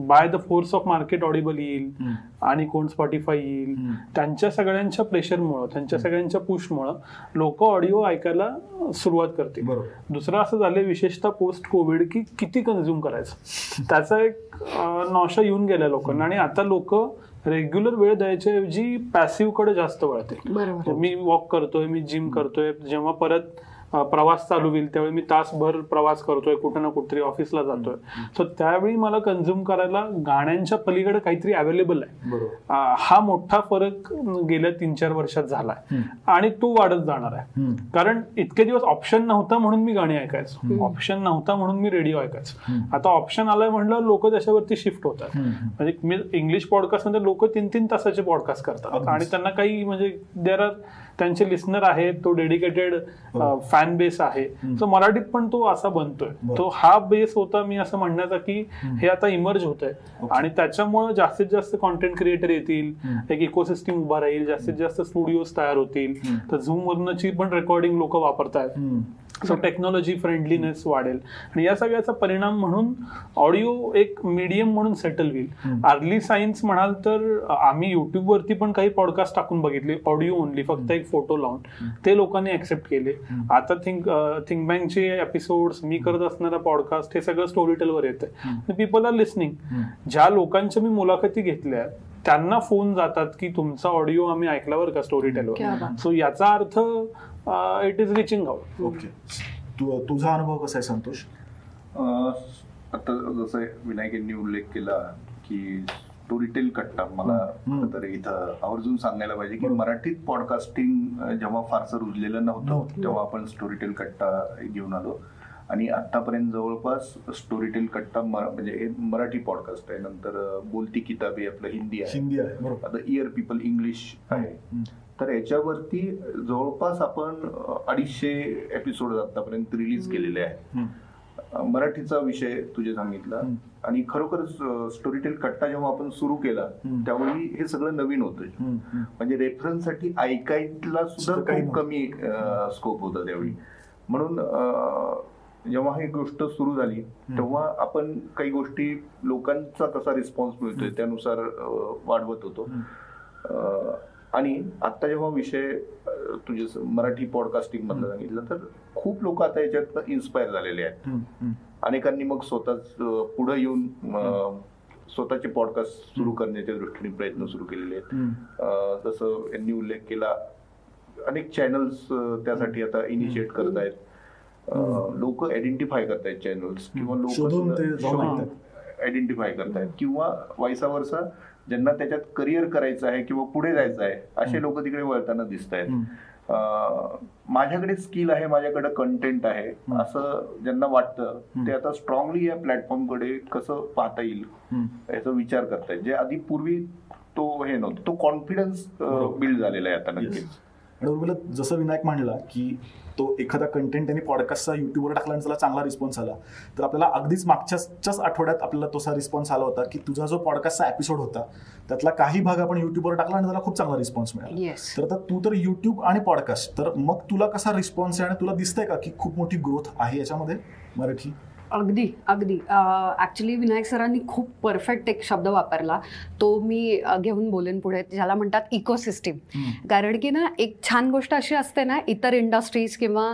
by the force of market Audible येईल. आणि कोण स्पॉटीफाय येईल. त्यांच्या सगळ्यांच्या प्रेशरमुळं त्यांच्या सगळ्यांच्या पुशमुळं लोक ऑडिओ ऐकायला सुरुवात करतील. दुसरं असं झालंय विशेषतः पोस्ट कोविड की किती कन्झ्युम करायचं? त्याचा एक नॉशा येऊन गेल्या लोकांना आणि आता लोक रेग्युलर वेळ द्यायच्या ऐवजी पॅसिव्हकडे जास्त वळते मी वॉक करतोय मी जिम करतोय जेव्हा परत प्रवास चालू होईल त्यावेळी मी तासभर प्रवास करतोय कुठं ना कुठेतरी ऑफिसला जातोय. सो त्यावेळी मला कन्झ्युम करायला गाण्यांच्या पलीकडे काहीतरी अवेलेबल आहे. हा मोठा फरक गेल्या तीन चार वर्षात झालाय. आणि तो वाढत जाणार आहे. कारण इतके दिवस ऑप्शन नव्हता म्हणून मी गाणी ऐकायचो. ऑप्शन नव्हता म्हणून मी रेडिओ ऐकायचो. आता ऑप्शन आलाय म्हणलं लोक त्याच्यावरती शिफ्ट होतात. म्हणजे मी इंग्लिश पॉडकास्टमध्ये लोक तीन तीन तासाचे पॉडकास्ट करतात. आणि त्यांना काही म्हणजे देर आर त्यांचे लिस्नर आहेत तो डेडिकेटेड. फॅन बेस आहे. सो मराठीत पण तो असा बनतोय. तो हा बेस होता मी असं म्हणण्याचा की हे आता इमर्ज होत आहे. आणि त्याच्यामुळे जास्तीत जास्त कॉन्टेंट क्रिएटर येतील. एक इकोसिस्टम उभा राहील जास्तीत जास्त स्टुडिओज तयार होतील. तर झूम वरनची पण रेकॉर्डिंग लोक वापरतायत हम्म. सो टेक्नॉलॉजी फ्रेंडलीनेस वाढेल आणि या सगळ्याचा परिणाम म्हणून ऑडिओ एक मीडियम म्हणून सेटल होईल. अर्ली सायन्स म्हणाल तर आम्ही युट्यूब वरती पण काही पॉडकास्ट टाकून बघितले ऑडिओ ओनली फक्त एक फोटो लावून ते लोकांनी ऍक्सेप्ट केले. आता थिंक थिंक बँकचे एपिसोड्स मी करत असणारा पॉडकास्ट हे सगळं स्टोरी टेलवर येतं पीपल आर लिस्निंग. ज्या लोकांच्या मी मुलाखती घेतल्या त्यांना फोन जातात की तुमचा ऑडिओ आम्ही ऐकल्यावर का स्टोरी टेलवर. सो याचा अर्थ it is reaching out okay तुझा अनुभव कसा आहे संतोष? अं, आता जसं विनायक यांनी उल्लेख केला की स्टोरीटेल कट्टा मला तर इथं आवर्जून सांगायला पाहिजे की. मराठीत पॉडकास्टिंग जेव्हा फारसं रुजलेलं नव्हतं. तेव्हा आपण स्टोरीटेल कट्टा घेऊन आलो. आणि आतापर्यंत जवळपास स्टोरीटेल कट्टा म्हणजे मराठी पॉडकास्ट आहे. नंतर बोलती किताबी आपलं हिंदी आहे. हिंदी आहे आता इयर पीपल इंग्लिश आहे. तर याच्यावरती जवळपास आपण अडीचशे एपिसोड आतापर्यंत रिलीज केलेले आहेत. मराठीचा विषय तुझे सांगितला. आणि खरोखरच स्टोरी टेल कट्टा जेव्हा आपण सुरू केला. त्यावेळी हे सगळं नवीन होतं. म्हणजे रेफरन्ससाठी ऐकायला सुद्धा काही खूप कमी स्कोप होता त्यावेळी. म्हणून जेव्हा ही गोष्ट सुरू झाली तेव्हा आपण काही गोष्टी लोकांचा कसा रिस्पॉन्स मिळतोय त्यानुसार वाढवत होतो. आणि आता जेव्हा विषय तुझे मराठी पॉडकास्टिंग मधलं सांगितलं तर खूप लोक आता याच्यात इन्स्पायर झालेले आहेत. अनेकांनी मग स्वतःच पुढे येऊन स्वतःचे पॉडकास्ट सुरू करण्याच्या दृष्टीने प्रयत्न सुरू केलेले आहेत. जसं यांनी उल्लेख केला अनेक चॅनल्स त्यासाठी आता इनिशिएट करत आहेत लोक आयडेंटिफाय करतायत चॅनल्स किंवा लोक. आयडेंटिफाय करतायत. किंवा वायसा वर्षा ज्यांना त्याच्यात करिअर करायचं आहे किंवा पुढे जायचं आहे असे लोक तिकडे वळताना दिसत आहेत. माझ्याकडे स्किल आहे माझ्याकडे कंटेंट आहे असं ज्यांना वाटतं ते आता स्ट्रॉंगली या प्लॅटफॉर्मकडे कसं पाहता येईल. याचा विचार करतायत. जे आधी पूर्वी तो हे नव्हतं तो कॉन्फिडन्स बिल्ड झालेला आहे आता नक्कीच. आणि उर्मिला जसं विनायक म्हणला की तो एखादा कंटेंट त्यांनी पॉडकास्टचा युट्यूबवर टाकला आणि त्याला चांगला रिस्पॉन्स आला तर आपल्याला अगदीच मागच्याच आठवड्यात आपल्याला तसा रिस्पॉन्स आला होता की तुझा जो पॉडकास्टचा एपिसोड होता त्यातला काही भाग आपण युट्यूबवर टाकला आणि त्याला खूप चांगला रिस्पॉन्स मिळाला. तर आता तू तर युट्यूब आणि पॉडकास्ट तर मग तुला कसा रिस्पॉन्स आहे आणि तुला दिसतंय का की खूप मोठी ग्रोथ आहे याच्यामध्ये मराठी? अगदी अगदी. ॲक्च्युली विनायक सरांनी खूप परफेक्ट एक शब्द वापरला. तो मी घेऊन बोलेन पुढे. ज्याला म्हणतात इकोसिस्टीम कारण की ना एक छान गोष्ट अशी असते ना इतर इंडस्ट्रीज किंवा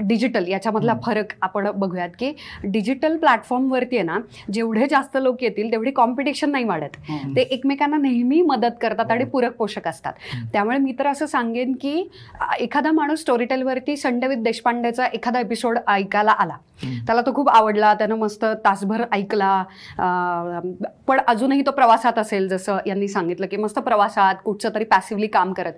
डिजिटल याच्यामधला फरक आपण बघूयात की डिजिटल प्लॅटफॉर्मवरती आहे ना जेवढे जास्त लोक येतील तेवढी कॉम्पिटिशन नाही वाढत. ते एकमेकांना नेहमी मदत करतात आणि पूरक पोषक असतात. त्यामुळे मी तर असं सांगेन की एखादा माणूस स्टोरीटेलवरती संडवित देशपांडेचा एखादा एपिसोड ऐकायला आला. त्याला तो खूप आवडला त्यानं मस्त तासभर ऐकला. पण अजूनही तो प्रवासात असेल जसं यांनी सांगितलं की मस्त प्रवासात कुठचं तरी पॅसिव्हली काम करत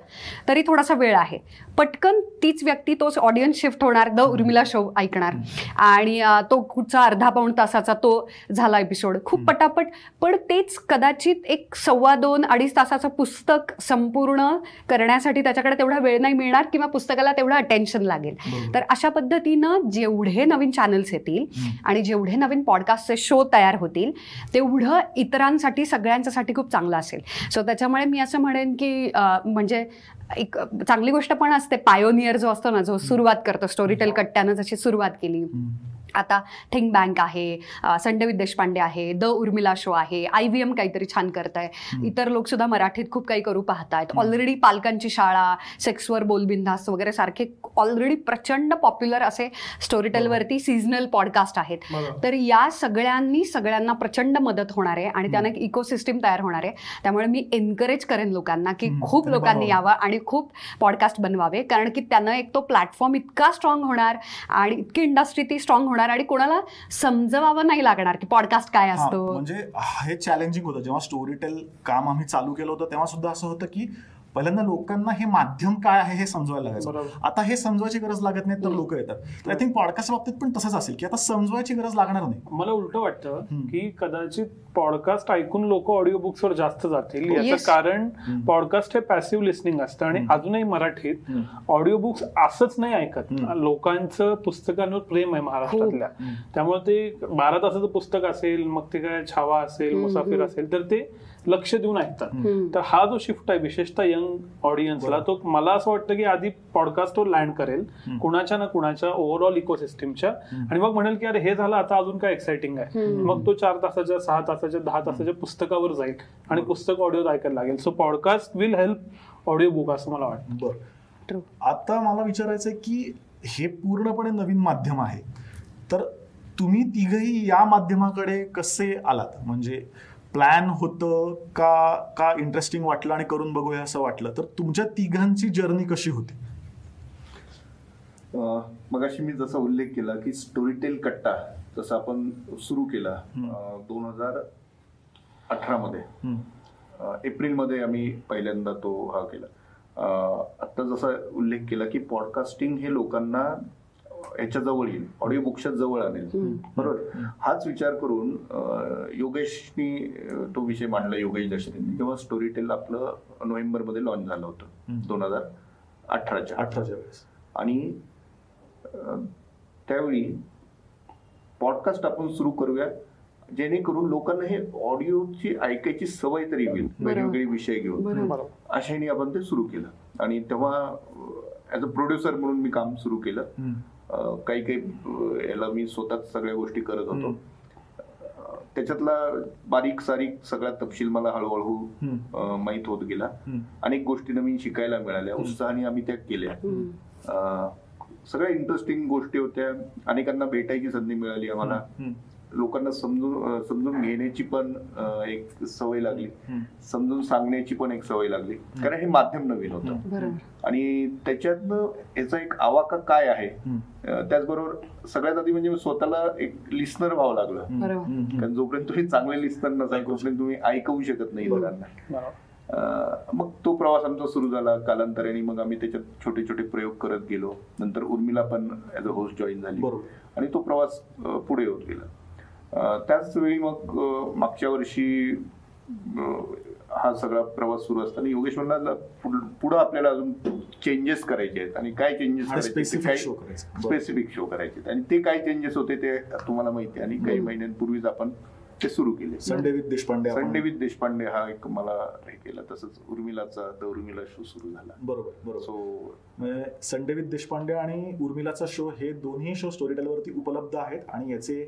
तरी थोडासा वेळ आहे. पटकन तीच व्यक्ती तोच ऑडियन्स शिफ्ट होणार द उर्मिला शो ऐकणार. आणि तो कुठचा अर्धा पाऊण तासाचा तो झाला एपिसोड खूप पटापट पण तेच कदाचित एक सव्वा दोन अडीच तासाचं पुस्तक संपूर्ण करण्यासाठी त्याच्याकडे तेवढा वेळ नाही मिळणार किंवा पुस्तकाला तेवढं अटेन्शन लागेल. तर अशा पद्धतीनं जेवढे नवीन चॅनल्स येतील आणि जेवढे नवीन पॉडकास्टचे शो तयार होतील तेवढं इतरांसाठी सगळ्यांच्यासाठी खूप चांगलं असेल. सो त्याच्यामुळे मी असं म्हणेन की म्हणजे एक चांगली गोष्ट पण असते. पायोनियर जो असतो ना जो सुरुवात करतो स्टोरीटेल कट्ट्यानं जशी सुरुवात केली. आता थिंक बँक आहे संडवित देशपांडे आहे द उर्मिला शो आहे आय व्ही एम काहीतरी छान करत आहे इतर लोक सुद्धा मराठीत खूप काही करू पाहतायत. ऑलरेडी पालकांची शाळा सेक्सवर बोलबिंदास वगैरे सारखे ऑलरेडी प्रचंड पॉप्युलर असे स्टोरीटेलवरती सीझनल पॉडकास्ट आहेत. तर या सगळ्यांनी सगळ्यांना प्रचंड मदत होणार आहे आणि त्यानं एक इकोसिस्टीम तयार होणार आहे. त्यामुळे मी एनकरेज करेन लोकांना की खूप लोकांनी. यावं आणि खूप पॉडकास्ट बनवावे. कारण की त्यानं एक तो प्लॅटफॉर्म इतका स्ट्रॉंग होणार आणि इतकी इंडस्ट्री ती स्ट्रॉंग होणार आणि कोणाला समजवावं नाही लागणार की पॉडकास्ट काय हा, असतो. म्हणजे हे चॅलेंजिंग होतं. जेव्हा स्टोरी टेल काम आम्ही चालू केलं होतं तेव्हा सुद्धा असं होतं की पहिल्यांदा लोकांना हे माध्यम काय आहे हे समजवायला लागायचं. आता हे समजवायची गरज लागत नाही तर लोक येतात. तर आय थिंक पॉडकास्ट बाबतीत पण तसंच असेल की आता समजवायची गरज लागणार नाही. मला उलट वाटतं. की कदाचित पॉडकास्ट ऐकून लोक ऑडिओ बुक्सवर जास्त जातील. Yes. याचं कारण पॉडकास्ट हे पॅसिव्ह लिस्निंग असतं आणि अजूनही मराठीत ऑडिओ बुक्स असंच नाही ऐकत. लोकांचं पुस्तकांवर प्रेम आहे महाराष्ट्रातल्या. त्यामुळे ते बारा तासाचं पुस्तक असेल मग ते काय छावा असेल मुसाफिर असेल तर ते लक्ष देऊन ऐकतात. तर हा जो शिफ्ट आहे विशेषतः यंग ऑडियन्सला तो मला असं वाटतं की आधी पॉडकास्टवर लँड करेल कुणाच्या ना कुणाच्या ओव्हरऑल इकोसिस्टीमच्या आणि मग म्हणेल की अरे हे झालं आता अजून काय एक्साइटिंग आहे? मग तो चार तासाच्या सहा तासाच्या दहा तासाच्या पुस्तकावर जाईल आणि पुस्तक ऑडिओ ऐकायला लागेल. So podcast will help audio book असं मला वाटतं. बरं. आता मला विचारायचं आहे की हे पूर्णपणे नवीन माध्यम आहे. तर तुम्ही तिघही या माध्यमाकडे कसे आलात? म्हणजे प्लॅन होतं का का इंटरेस्टिंग वाटलं आणि करून बघूया असं वाटलं? तर तुमच्या तिघांची जर्नी कशी होती? मग अशी मी जसा उल्लेख केला की स्टोरीटेल कट्टा. जसा आपण सुरू केला दोन हजार अठरा मध्ये हम्म. अ, एप्रिलमध्ये आम्ही पहिल्यांदा तो हा केला. अ, आता जसा उल्लेख केला की पॉडकास्टिंग हे लोकांना ह्याच्या जवळ येईल ऑडिओ बुकच्या जवळ आणेल. बरोबर? हाच विचार करून योगेशनी तो विषय मांडला योगेश दशरथी जेव्हा स्टोरी टेल आपलं नोव्हेंबरमध्ये लॉन्च झालं होतं. दोन हजार अठराच्या. अठराच्या वेळेस. आणि त्यावेळी पॉडकास्ट आपण सुरू करूया. जेणेकरून लोकांना हे ऑडिओची ऐकायची सवय तरी होईल. वेगवेगळे विषय घेऊन. अशाने आपण ते सुरू केलं. आणि तेव्हा ऍज अ प्रोड्युसर म्हणून मी काम सुरू केलं. काही काही याला मी स्वतःच सगळ्या गोष्टी करत होतो. त्याच्यातला बारीक सारीक सगळा तपशील मला हळूहळू माहीत होत गेला. अनेक गोष्टी नवीन शिकायला मिळाल्या. उत्साहाने आम्ही त्या केल्या. सगळ्या इंटरेस्टिंग गोष्टी होत्या. अनेकांना भेटायची संधी मिळाली आम्हाला. लोकांना समजून समजून घेण्याची पण एक सवय लागली. समजून सांगण्याची पण एक सवय लागली. कारण हे माध्यम नवीन होतं. बरोबर. आणि त्याच्यातनं याचा एक आवाका काय आहे? त्याचबरोबर सगळ्यात आधी म्हणजे स्वतःला एक लिस्नर व्हावं लागलं. कारण जोपर्यंत तुम्ही चांगले लिस्नर नसाल तोपर्यंत तुम्ही ऐकवू शकत नाही बरोबर. मग तो प्रवास आमचा सुरू झाला कालांतराने. मग आम्ही त्याच्यात छोटे छोटे प्रयोग करत गेलो. नंतर उर्मिला पण ऍज अ होस्ट जॉईन झाली. आणि तो प्रवास पुढे होत गेला. त्याच वेळी मग मागच्या वर्षी हा सगळा प्रवास सुरू असताना योगेश म्हणला पुढे आपल्याला अजून चेंजेस करायचे आहेत. आणि काय चेंजेस स्पेसिफिक शो करायचा बरोबर. स्पेसिफिक शो करायचे आहेत. आणि ते काय चेंजेस होते ते तुम्हाला माहिती आणि काही. महिन्यांपूर्वीच आपण ते सुरू केले. Sunday with Deshpande Sunday with Deshpande हा एक मला हे केला. तसंच उर्मिलाचा द उर्मिला शो सुरू झाला. बरोबर बरोबर. सो म्हणजे संडे विथ देशपांडे आणि उर्मिलाचा शो हे दोन्ही शो स्टोरी टेलवरती उपलब्ध आहेत आणि याचे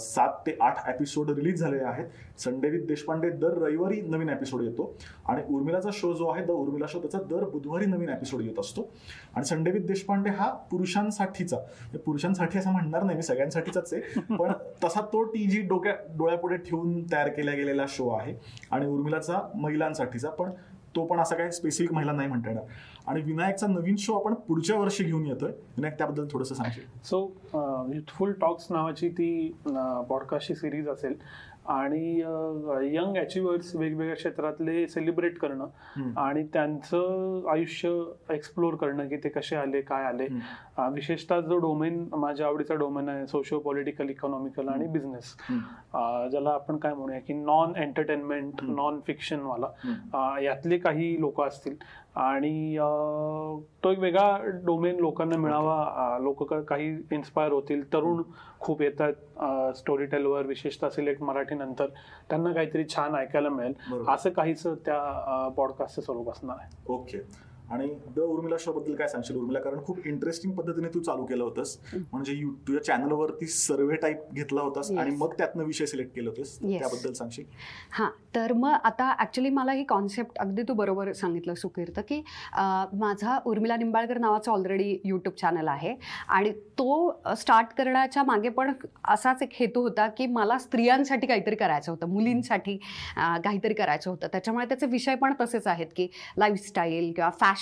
सात ते आठ एपिसोड रिलीज झालेले आहेत. संडे विथ देशपांडे दर रविवारी नवीन एपिसोड येतो आणि उर्मिलाचा शो जो आहे द उर्मिला शो त्याचा दर बुधवारी नवीन एपिसोड येत असतो. आणि संडे विथ देशपांडे हा पुरुषांसाठीचा. म्हणजे पुरुषांसाठी असं म्हणणार नाही मी सगळ्यांसाठीचाच आहे. पण तसा तो टी जी डोक्या डोळ्यापुढे ठेवून तयार केला गेलेला शो आहे. आणि उर्मिलाचा महिलांसाठीचा पण तो पण असा काही स्पेसिफिक महिला नाही म्हणता येणार. आणि विनायकचा नवीन शो आपण पुढच्या वर्षी घेऊन येतोय. विनायक त्याबद्दल थोडंसं सांगशील? सो युथफुल टॉक्स नावाची ती uh, पॉडकास्टची सिरीज असेल. आणि यंग अचिव्हर्स वेगवेगळ्या क्षेत्रातले सेलिब्रेट करणं. आणि त्यांचं आयुष्य एक्सप्लोर करणं की ते कसे आले काय आले विशेषतः जो डोमेन माझ्या आवडीचा डोमेन आहे सोशिओ पॉलिटिकल इकॉनॉमिकल आणि बिझनेस. ज्याला आपण काय म्हणूया की नॉन एंटरटेनमेंट. नॉन फिक्शनवाला यातले काही लोक असतील आणि तो एक वेगळा डोमेन लोकांना मिळावा लोक काही इन्स्पायर होतील. तरुण खूप येतात स्टोरी टेलवर विशेषतः सिलेक्ट मराठी नंतर. त्यांना काहीतरी छान ऐकायला मिळेल. असं काहीच त्या पॉडकास्टचं स्वरूप असणार आहे. ओके. आणि द उर्मिला शो बद्दल काय सांगशील उर्मिला? कारण खूप इंटरेस्टिंग पद्धतीने तू चालू केलं होतंस. म्हणजे यू तुझ्या चॅनलवरती सर्वे टाईप घेतला होतास. आणि मग त्यातनं विषय सिलेक्ट केले होतेस. त्याबद्दल सांगशील? हां तर मग आता ॲक्च्युली मला ही कॉन्सेप्ट अगदी तू बरोबर सांगितलं सुकीर्त की माझा उर्मिला निंबाळकर नावाचा ऑलरेडी यूट्यूब चॅनल आहे. आणि तो स्टार्ट करण्याच्या मागे पण असाच एक हेतू होता की मला स्त्रियांसाठी काहीतरी करायचं होतं मुलींसाठी काहीतरी करायचं होतं. त्याच्यामुळे त्याचे विषय पण तसेच आहेत की लाईफस्टाईल किंवा फॅशन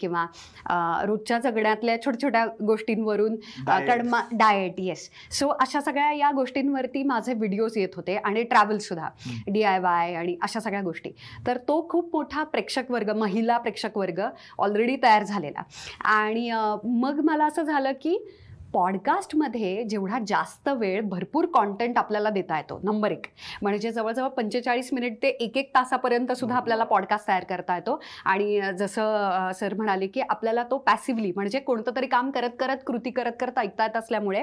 किंवा अं, रोजच्या जगण्यातल्या छोट्या छोट्या गोष्टींवरून. कारण डाएट येस सो अशा सगळ्या या गोष्टींवरती माझे व्हिडिओज येत होते आणि ट्रॅव्हल सुद्धा. डी आय वाय आणि अशा सगळ्या गोष्टी. तर तो खूप मोठा प्रेक्षक वर्ग महिला प्रेक्षक वर्ग ऑलरेडी तयार झालेला. आणि मग मला असं झालं की पॉडकास्टमध्ये जेवढा जास्त वेळ भरपूर कॉन्टेंट आपल्याला देता येतो नंबर एक. म्हणजे जवळजवळ पंचेचाळीस मिनिट ते एक एक तासापर्यंत सुद्धा आपल्याला पॉडकास्ट तयार करता येतो. आणि जसं सर म्हणाले की आपल्याला तो पॅसिव्हली म्हणजे कोणतं तरी काम करत करत कृती करत करत ऐकता येत असल्यामुळे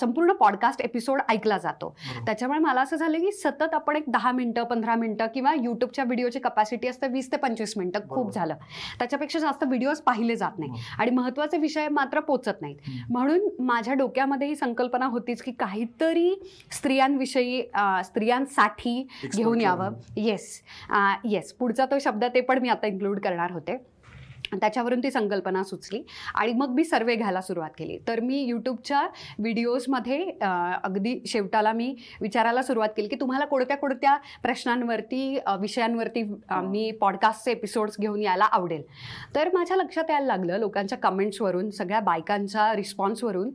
संपूर्ण पॉडकास्ट एपिसोड ऐकला जातो. त्याच्यामुळे मला असं झालं की सतत आपण एक दहा मिनटं पंधरा मिनटं किंवा युट्यूबच्या व्हिडिओची कपॅसिटी असते वीस ते पंचवीस मिनटं. खूप झालं. त्याच्यापेक्षा जास्त व्हिडिओज पाहिले जात नाही. आणि महत्त्वाचे विषय मात्र पोचत नाहीत. म्हणून माझ्या डोक्यामध्ये ही संकल्पना होतीच की काहीतरी स्त्रियांविषयी स्त्रियांसाठी घेऊन यावं. येस येस पुढचा तो शब्द ते पण मी आता इन्क्लूड करणार होते. त्याच्यावरून ती संकल्पना सुचली. आणि मग मी सर्वे घ्यायला सुरुवात केली. तर मी यूट्यूबच्या व्हिडिओजमध्ये अगदी शेवटाला मी विचारायला सुरुवात केली की तुम्हाला कोणत्या कोणत्या प्रश्नांवरती विषयांवरती मी पॉडकास्टचे एपिसोड्स घेऊन यायला आवडेल? तर माझ्या लक्षात यायला लागलं लोकांच्या कमेंट्सवरून सगळ्या बायकांच्या रिस्पॉन्सवरून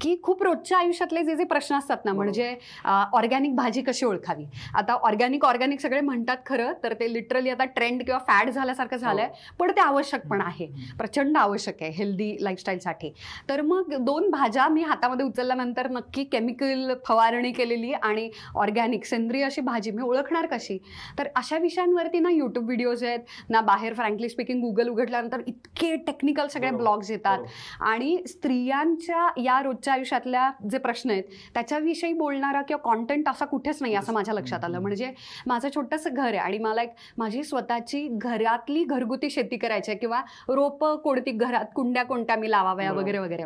की खूप रोजच्या आयुष्यातले जे जे प्रश्न असतात ना म्हणजे ऑर्गॅनिक भाजी कशी ओळखावी? आता ऑर्गॅनिक ऑर्गॅनिक सगळे म्हणतात खरं तर ते लिटरली आता ट्रेंड किंवा फॅड झाल्यासारखं झालंय पण ते आवश्यक पण आहे. प्रचंड आवश्यक आहे हेल्दी लाईफस्टाईलसाठी तर मग दोन भाज्या मी हातामध्ये उचलल्यानंतर नक्की केमिकल फवारणी केलेली आणि ऑर्गॅनिक सेंद्रिय अशी भाजी मी ओळखणार कशी? तर अशा विषयांवरती ना यूट्यूब व्हिडिओज आहेत ना बाहेर फ्रँकली स्पीकिंग गुगल उघडल्यानंतर इतके टेक्निकल सगळे ब्लॉग्स येतात. आणि स्त्रियांच्या या रोजच्या आयुष्यातल्या जे प्रश्न आहेत त्याच्याविषयी बोलणारा किंवा कॉन्टेंट असा कुठेच नाही असं माझ्या लक्षात आलं. म्हणजे माझं छोटंसं घर आहे आणि मला एक माझी स्वतःची घरातली घरगुती शेती करायची आहे किंवा रोपं कोणती घरात कुंड्या कोणत्या मी लावाव्या. वगैरे वगैरे.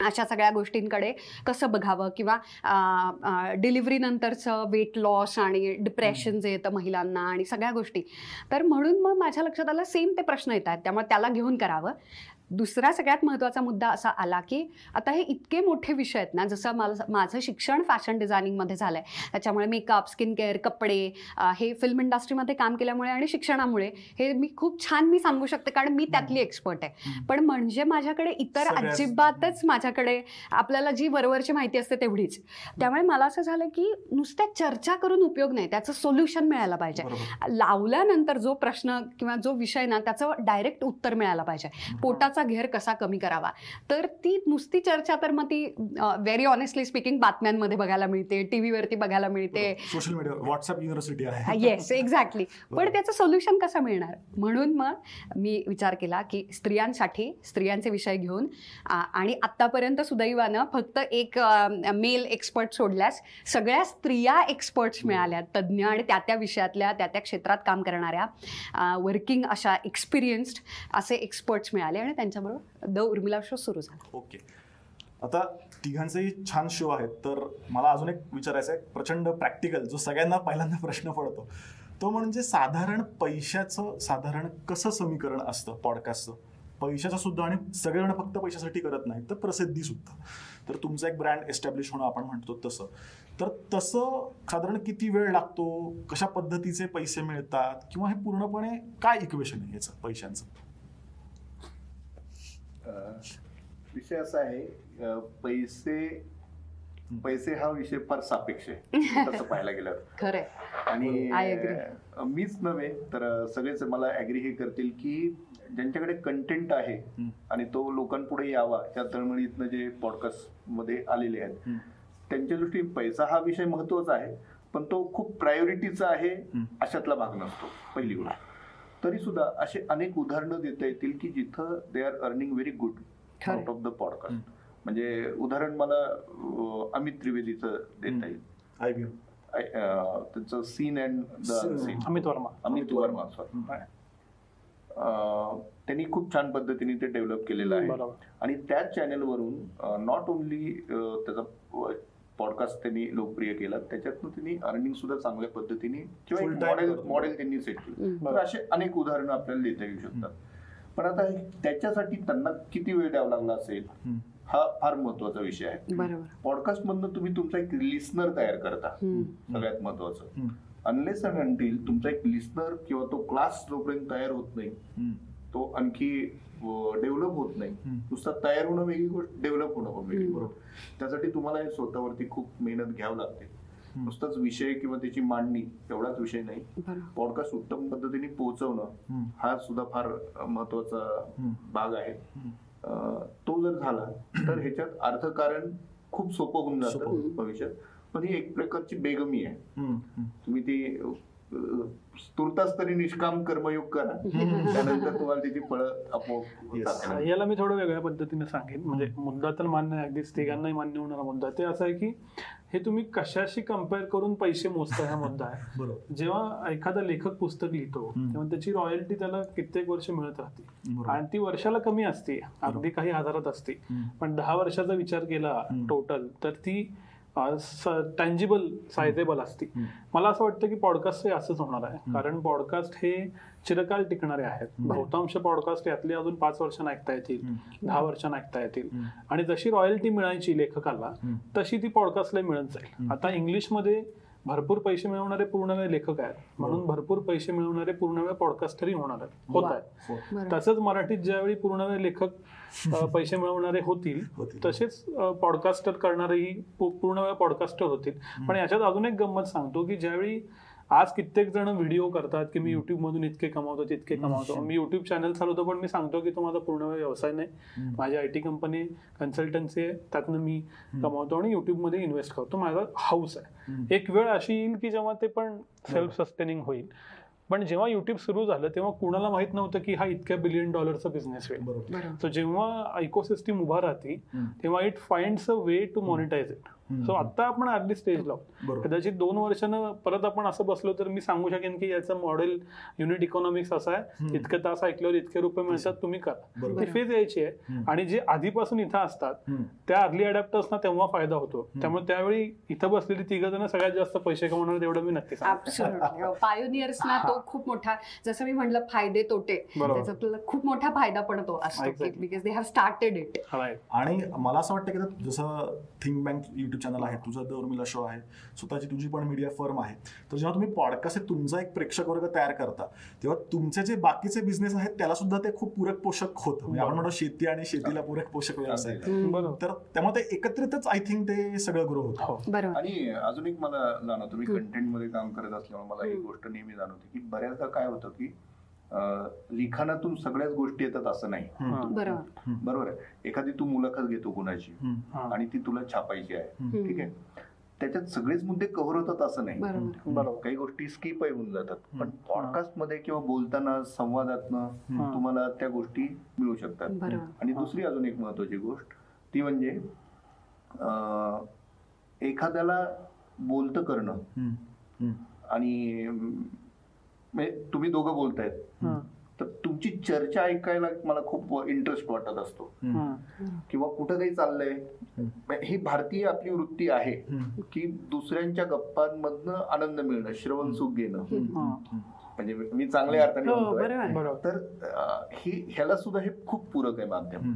अशा सगळ्या गोष्टींकडे कसं बघावं किंवा डिलिव्हरी नंतरचं वेट लॉस आणि डिप्रेशन जे येतं महिलांना आणि सगळ्या गोष्टी. तर म्हणून मग माझ्या लक्षात आलं सेम ते प्रश्न येत आहेत. त्यामुळे त्याला घेऊन करावं. दुसरा सगळ्यात महत्त्वाचा मुद्दा असा आला की आता हे इतके मोठे विषय आहेत ना जसं मला माझं शिक्षण फॅशन डिझायनिंगमध्ये झालं आहे त्याच्यामुळे मेकअप स्किन केअर कपडे हे फिल्म इंडस्ट्रीमध्ये काम केल्यामुळे आणि शिक्षणामुळे हे मी खूप छान मी सांगू शकते कारण मी त्यातली एक्सपर्ट आहे. पण म्हणजे माझ्याकडे इतर. अजिबातच माझ्याकडे आपल्याला जी वरवरची माहिती असते तेवढीच. त्यामुळे मला असं झालं की नुसत्या चर्चा करून उपयोग नाही त्याचं सोल्युशन मिळायला पाहिजे. लावल्यानंतर जो प्रश्न किंवा जो विषय ना त्याचं डायरेक्ट उत्तर मिळायला पाहिजे. पोटाचा घेर कसा कमी करावा? तर ती नुसती चर्चा तर मग ती व्हेरी ऑनेस्टली स्पीकिंग बातम्यांमध्ये बघायला मिळते टी व्हीवरती बघायला मिळते. सोशल मीडिया व्हॉट्सअप युनिव्हर्सिटी आहे. येस एक्झॅक्टली पण. त्याचं सोल्युशन कसं मिळणार? म्हणून मग मी विचार केला की स्त्रियांसाठी स्त्रियांचे विषय घेऊन आणि आत्तापर्यंत सुदैवानं फक्त एक मेल एक्सपर्ट सोडल्यास सगळ्या स्त्रिया एक्सपर्ट्स मिळाल्या तज्ज्ञ आणि त्या त्या विषयातल्या त्या त्या क्षेत्रात काम करणाऱ्या वर्किंग अशा एक्सपिरियन्स्ड असे एक्सपर्ट्स मिळाले आणि त्यांच्याबरोबर द उर्मिला शो सुरू झाला. ओके. आता तिघांचेही छान शो आहेत तर मला अजून एक विचारायचं आहे प्रचंड प्रॅक्टिकल जो सगळ्यांना पहिल्यांदा प्रश्न पडतो. तो म्हणजे साधारण पैशाचं साधारण कसं समीकरण असतं पॉडकास्टचं पैशाचं सुद्धा आणि सगळेजण फक्त पैशासाठी करत नाहीत तर प्रसिद्धी सुद्धा. तर तुमचा एक ब्रँड एस्टॅब्लिश होणं आपण म्हणतो तसं. तर तसं साधारण किती वेळ लागतो? कशा पद्धतीचे पैसे मिळतात? किंवा हे पूर्णपणे काय इक्वेशन आहे याचं पैशांचं? विषय असा आहे पैसे पैसे हा विषय फार सापेक्ष आहे तसं पाहायला गेल्यावर खरंय आणि मीच नव्हे तर सगळेच मला ऍग्री हे करतील की ज्यांच्याकडे कंटेंट आहे. आणि तो लोकांपुढे यावा त्या तळमळीतनं जे पॉडकास्टमध्ये आलेले आहेत. त्यांच्या दृष्टीने पैसा हा विषय महत्त्वाचा आहे पण तो खूप प्रायोरिटीचा आहे. अशातला भाग नसतो पहिली गोष्ट तरी सुद्धा असे अनेक उदाहरणं देता येतील की जिथं they are earning very good. Out of the podcast म्हणजे उदाहरण मला अमित त्रिवेदीचं देता येईल. त्यांचं seen and the Amit Varma. Amit Varma. Um, त्यांनी खूप छान पद्धतीने ते डेव्हलप केलेलं आहे. बरोबर. आणि त्याच चॅनलवरून नॉट ओनली त्याचा पॉडकास्ट त्यांनी लोकप्रिय केला. त्याच्यातनं त्यांनी अर्निंग सुद्धा चांगल्या पद्धतीने किंवा मॉडेल. मॉडेल त्यांनी सेट केलं. तर असे अनेक उदाहरणं आपल्याला देता येऊ शकतात. पण आता हे- त्याच्यासाठी त्यांना किती वेळ द्यावा लागला असेल? हा फार महत्त्वाचा विषय आहे. बरोबर. पॉडकास्ट मधनं तुम्ही तुमचा एक लिस्नर तयार करता. सगळ्यात महत्वाचं. अनलेस अँड अंटील तुमचा एक लिस्नर किंवा तो क्लास जोपर्यंत तयार होत नाही तो आणखी डेव्हलप होत नाही. नुसता तयार होणं वेगळी गोष्ट डेव्हलप होणं पण वेगळी. गोष्ट त्यासाठी तुम्हाला हे स्वतःवरती खूप मेहनत घ्यावी लागते. नुसताच विषय किंवा त्याची मांडणी एवढाच विषय नाही. बरोबर. पॉडकास्ट उत्तम पद्धतीने पोहोचवणं हा सुद्धा फार महत्त्वाचा. भाग आहे. तो जर झाला तर ह्याच्यात अर्थकारण खूप सोपं होऊन. जातं भविष्यात. पण ही एक प्रकारची बेगमी आहे. तुम्ही ती तुर्तास तरी निष्काम कर्मयोग करा. त्यानंतर तुम्हाला त्याची फळं आपोआप. याला मी थोडं वेगळ्या पद्धतीने सांगेन. म्हणजे मुद्दा तर मान्य आहे. अगदीच तिघांनाही मान्य होणारा मुद्दा ते असं आहे की हे तुम्ही कशाशी कंपेअर करून पैसे मोजता हा मुद्दा आहे. बरोबर. जेव्हा एखादा लेखक पुस्तक लिहितो. तेव्हा त्याची रॉयल्टी त्याला कित्येक वर्ष मिळत राहते. आणि ती वर्षाला कमी असते. अगदी काही हजारात असते. पण दहा वर्षाचा विचार केला. टोटल तर ती टँजिबल सायझेबल असते. मला असं वाटतं की पॉडकास्ट हे असंच होणार आहे. कारण पॉडकास्ट हे चिरकाल टिकणारे आहेत. बहुतांश पॉडकास्ट यातले अजून पाच वर्षांना ऐकता येतील. दहा वर्षांना ऐकता येतील. आणि जशी रॉयल्टी मिळायची लेखकाला. तशी ती पॉडकास्टला मिळत जाईल. आता इंग्लिशमध्ये भरपूर पैसे मिळवणारे पूर्णवेळ लेखक आहेत म्हणून भरपूर पैसे मिळवणारे पूर्णवेळ पॉडकास्टरही होणार आहेत होत. आहेत हो. तसंच मराठीत ज्यावेळी पूर्णवेळ लेखक अ, पैसे मिळवणारे होतील. तसेच पॉडकास्टर करणारेही पूर्ण वेळ पॉडकास्टर होतील. पण याच्यात अजून एक गंमत सांगतो की ज्यावेळी आज कित्येक जण व्हिडिओ करतात की मी युट्यूब मधून इतके कमावतो तितके कमावतो. मी युट्यूब चॅनल चालवतो पण मी सांगतो की तो माझा पूर्णवेळ व्यवसाय नाही. माझी आय टी कंपनी कन्सल्टन्सी आहे त्यातनं मी कमावतो आणि युट्यूबमध्ये इन्व्हेस्ट करतो. माझा हाऊस आहे. एक वेळ अशी येईल की जेव्हा ते पण सेल्फ सस्टेनिंग होईल. पण जेव्हा युट्यूब सुरू झालं तेव्हा कुणाला माहीत नव्हतं की हा इतक्या बिलियन डॉलरचा बिझनेस होईल बरोबर सो जेव्हा इकोसिस्टीम उभा राहते. तेव्हा it finds a way to monetise it. So आता आपण अर्ली स्टेजला कदाचित दोन वर्षानं परत आपण असं बसलो तर मी सांगू शकेन की याचं मॉडेल युनिट इकॉनॉमिक्स असं आहे. इतके तास ऐकल्यावर इतके रुपये मिळतात तुम्ही करा. ती फेज यायची आहे. आणि जे आधीपासून इथं असतात. त्या अर्ली अडॅप्टर्सना तेव्हा फायदा होतो. त्यामुळे त्यावेळी इथं बसलेली तिघ जण सगळ्यात जास्त पैसे कमवणार तेवढं मी नक्की सांगतो. पायोनियर्सना तो खूप मोठा जसं मी म्हटलं फायदे तोटे. त्याचा खूप मोठा फायदा पण तो असतो. Because they have started it. आणि मला असं वाटतं की जसं थिंक बँक युट्यूब चॅनल आहे तुझं द उर्मिला शो आहे स्वतःची तुझी पण मीडिया फर्म आहे. तर जेव्हा तुम्ही पॉडकास्ट तुमचा एक प्रेक्षक वर्ग तयार करता तेव्हा तुमचे जे बाकीचे बिझनेस आहेत त्याला सुद्धा ते खूप पूरक पोषक होतं. म्हणजे आपण म्हणतो शेती आणि शेतीला पूरक पोषक व्यवसाय तर त्यामुळे ते एकत्रितच आय थिंक ते सगळं ग्रो होतं. हो. बरोबर. आणि अजून एक मला जाणवतं मी. कंटेंटमध्ये काम करत असल्यामुळे मला एक. गोष्ट नेहमी जाणवते की बऱ्याचदा काय होतं की लिखाणातून सगळ्याच गोष्टी येतात असं नाही. बरोबर. बरोबर आहे. एखादी तू मुलाखत घेतो कुणाची. आणि ती तुला छापायची आहे. ठीक आहे? त्याच्यात सगळेच मुद्दे कव्हर होतात असं नाही. बरोबर. बरोबर. काही गोष्टी स्किप होऊन जातात. पण. पॉडकास्टमध्ये किंवा बोलताना संवादातनं हम्म. तुम्हाला त्या गोष्टी मिळू शकतात. बरोबर. आणि दुसरी अजून एक महत्वाची गोष्ट ती म्हणजे अं, एखाद्याला बोलतं करणं. आणि म्हणजे तुम्ही दोघं बोलतायत हा. तर तुमची चर्चा ऐकायला मला खूप इंटरेस्ट वाटत असतो. हा. किंवा कुठं काही चाललंय हम्म. ही भारतीय आपली वृत्ती आहे. की दुसऱ्यांच्या गप्पांमधनं आनंद मिळणं श्रवण सुख घेणं हा. म्हणजे मी चांगल्या अर्थाने हो म्हणतोय बरोबर बरोबर तर ही ह्याला सुद्धा हे खूप पूरक आहे माध्यम.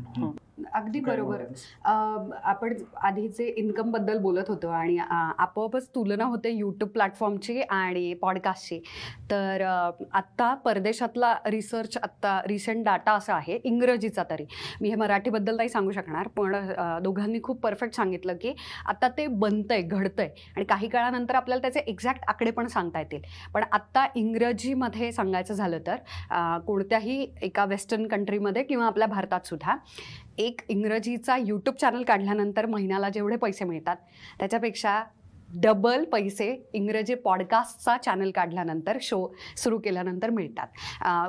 अगदी बरोबर. आपण आधीचे इन्कमबद्दल बोलत होतो आणि आपोआपच तुलना होते यूट्यूब प्लॅटफॉर्मची आणि पॉडकास्टची तर आत्ता परदेशातला रिसर्च आत्ता रिसेंट डाटा असा आहे इंग्रजीचा तरी. मी हे मराठीबद्दल नाही सांगू शकणार पण दोघांनी खूप परफेक्ट सांगितलं की आता ते बनतंय घडतंय आणि काही काळानंतर आपल्याला त्याचे एक्झॅक्ट आकडे पण सांगता येतील. पण आत्ता इंग्रजीमध्ये सांगायचं झालं तर कोणत्याही एका वेस्टर्न कंट्रीमध्ये किंवा आपल्या भारतात सुद्धा एक इंग्रजीचा यूट्यूब चॅनल काढल्यानंतर महिन्याला जेवढे पैसे मिळतात त्याच्यापेक्षा डबल पैसे इंग्रजी पॉडकास्टचा चॅनल काढल्यानंतर शो सुरू केल्यानंतर मिळतात.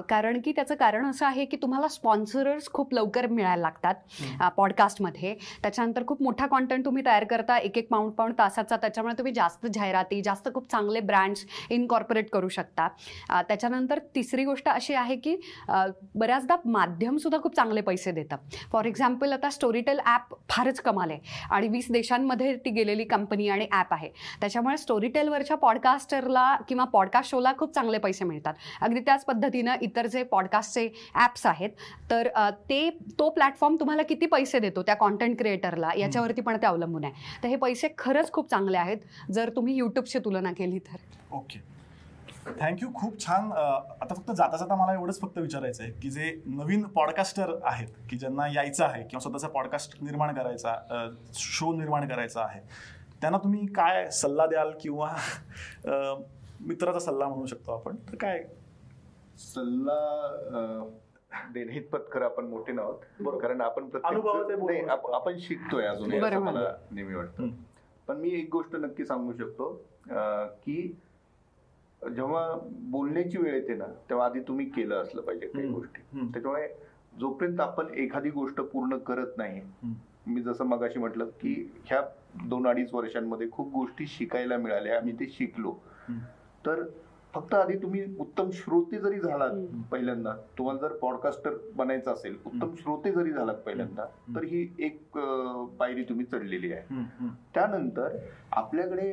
कारण की त्याचं कारण असं आहे की तुम्हाला स्पॉन्सरर्स खूप लवकर मिळायला लागतात पॉडकास्टमध्ये. त्याच्यानंतर खूप मोठा कॉन्टेंट तुम्ही तयार करता एक एक पाऊंड पाऊंड तासाचा. त्याच्यामुळे तुम्ही जास्त जाहिराती जास्त खूप चांगले ब्रँड्स इनकॉर्पोरेट करू शकता. त्याच्यानंतर तिसरी गोष्ट अशी आहे की बऱ्याचदा माध्यमसुद्धा खूप चांगले पैसे देतं. फॉर एक्झाम्पल आता स्टोरीटेल ॲप फारच कमाल आहे. आणि वीस देशांमध्ये ती गेलेली कंपनी आणि ॲप आहे. त्याच्यामुळे स्टोरीटेलवरच्या पॉडकास्टरला किंवा पॉडकास्ट शोला खूप चांगले पैसे मिळतात. अगदी त्याच पद्धतीनं इतर जे पॉडकास्टचे ॲप्स आहेत तर ते तो प्लॅटफॉर्म तुम्हाला किती पैसे देतो त्या कॉन्टेंट क्रिएटरला याच्यावरती पण ते अवलंबून आहे. तर हे पैसे खरंच खूप चांगले आहेत जर तुम्ही यूट्यूबशी तुलना केली तर. ओके. थँक्यू खूप छान. आता फक्त जाता जाता मला एवढंच फक्त विचारायचं आहे की जे नवीन पॉडकास्टर आहेत की ज्यांना यायचं आहे किंवा स्वतःचा पॉडकास्ट निर्माण करायचा शो निर्माण करायचा आहे त्यांना तुम्ही काय सल्ला द्याल किंवा मित्राचा सल्ला म्हणू शकतो आपण तर काय सल्ला देणे इतपत खरं आपण मोठे नाहोत कारण आपण आपण शिकतोय अजून. मला नेहमी वाटतं. पण मी एक गोष्ट नक्की सांगू शकतो की जेव्हा बोलण्याची वेळ येते ना तेव्हा आधी तुम्ही केलं असलं पाहिजे काही. गोष्टी. त्याच्यामुळे जोपर्यंत आपण एखादी गोष्ट पूर्ण करत नाही. मी जसं मगाशी म्हटलं की ह्या दोन अडीच वर्षांमध्ये खूप गोष्टी शिकायला मिळाल्या आम्ही ते शिकलो. तर फक्त आधी तुम्ही उत्तम श्रोते जरी झालात. पहिल्यांदा तुम्हाला जर पॉडकास्टर बनायचं असेल उत्तम श्रोते जरी झालात पहिल्यांदा. तर ही एक पायरी तुम्ही चढलेली आहे. त्यानंतर आपल्याकडे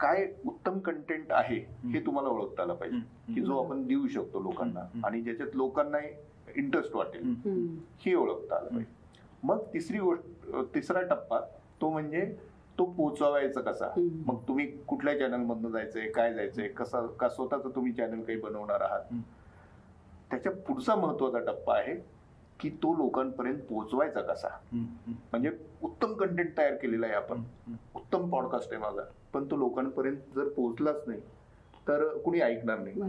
काय उत्तम कंटेंट आहे हे तुम्हाला ओळखता आलं पाहिजे. की जो आपण देऊ शकतो लोकांना. आणि ज्याच्यात लोकांना इंटरेस्ट वाटेल. हे ओळखता आलं पाहिजे मग तिसरी गोष्ट तिसरा टप्पा तो म्हणजे तो पोचवायचा कसा. मग तुम्ही कुठल्या चॅनल मधनं जायचंय? काय जायचंय? कसं का स्वतःच तुम्ही चॅनल काही बनवणार आहात. त्याच्या पुढचा महत्त्वाचा टप्पा आहे की तो लोकांपर्यंत पोहोचवायचा कसा? म्हणजे उत्तम कंटेंट तयार केलेला आहे आपण. उत्तम पॉडकास्ट आहे माझा. पण तो लोकांपर्यंत जर पोहोचलाच नाही तर कुणी ऐकणार नाही.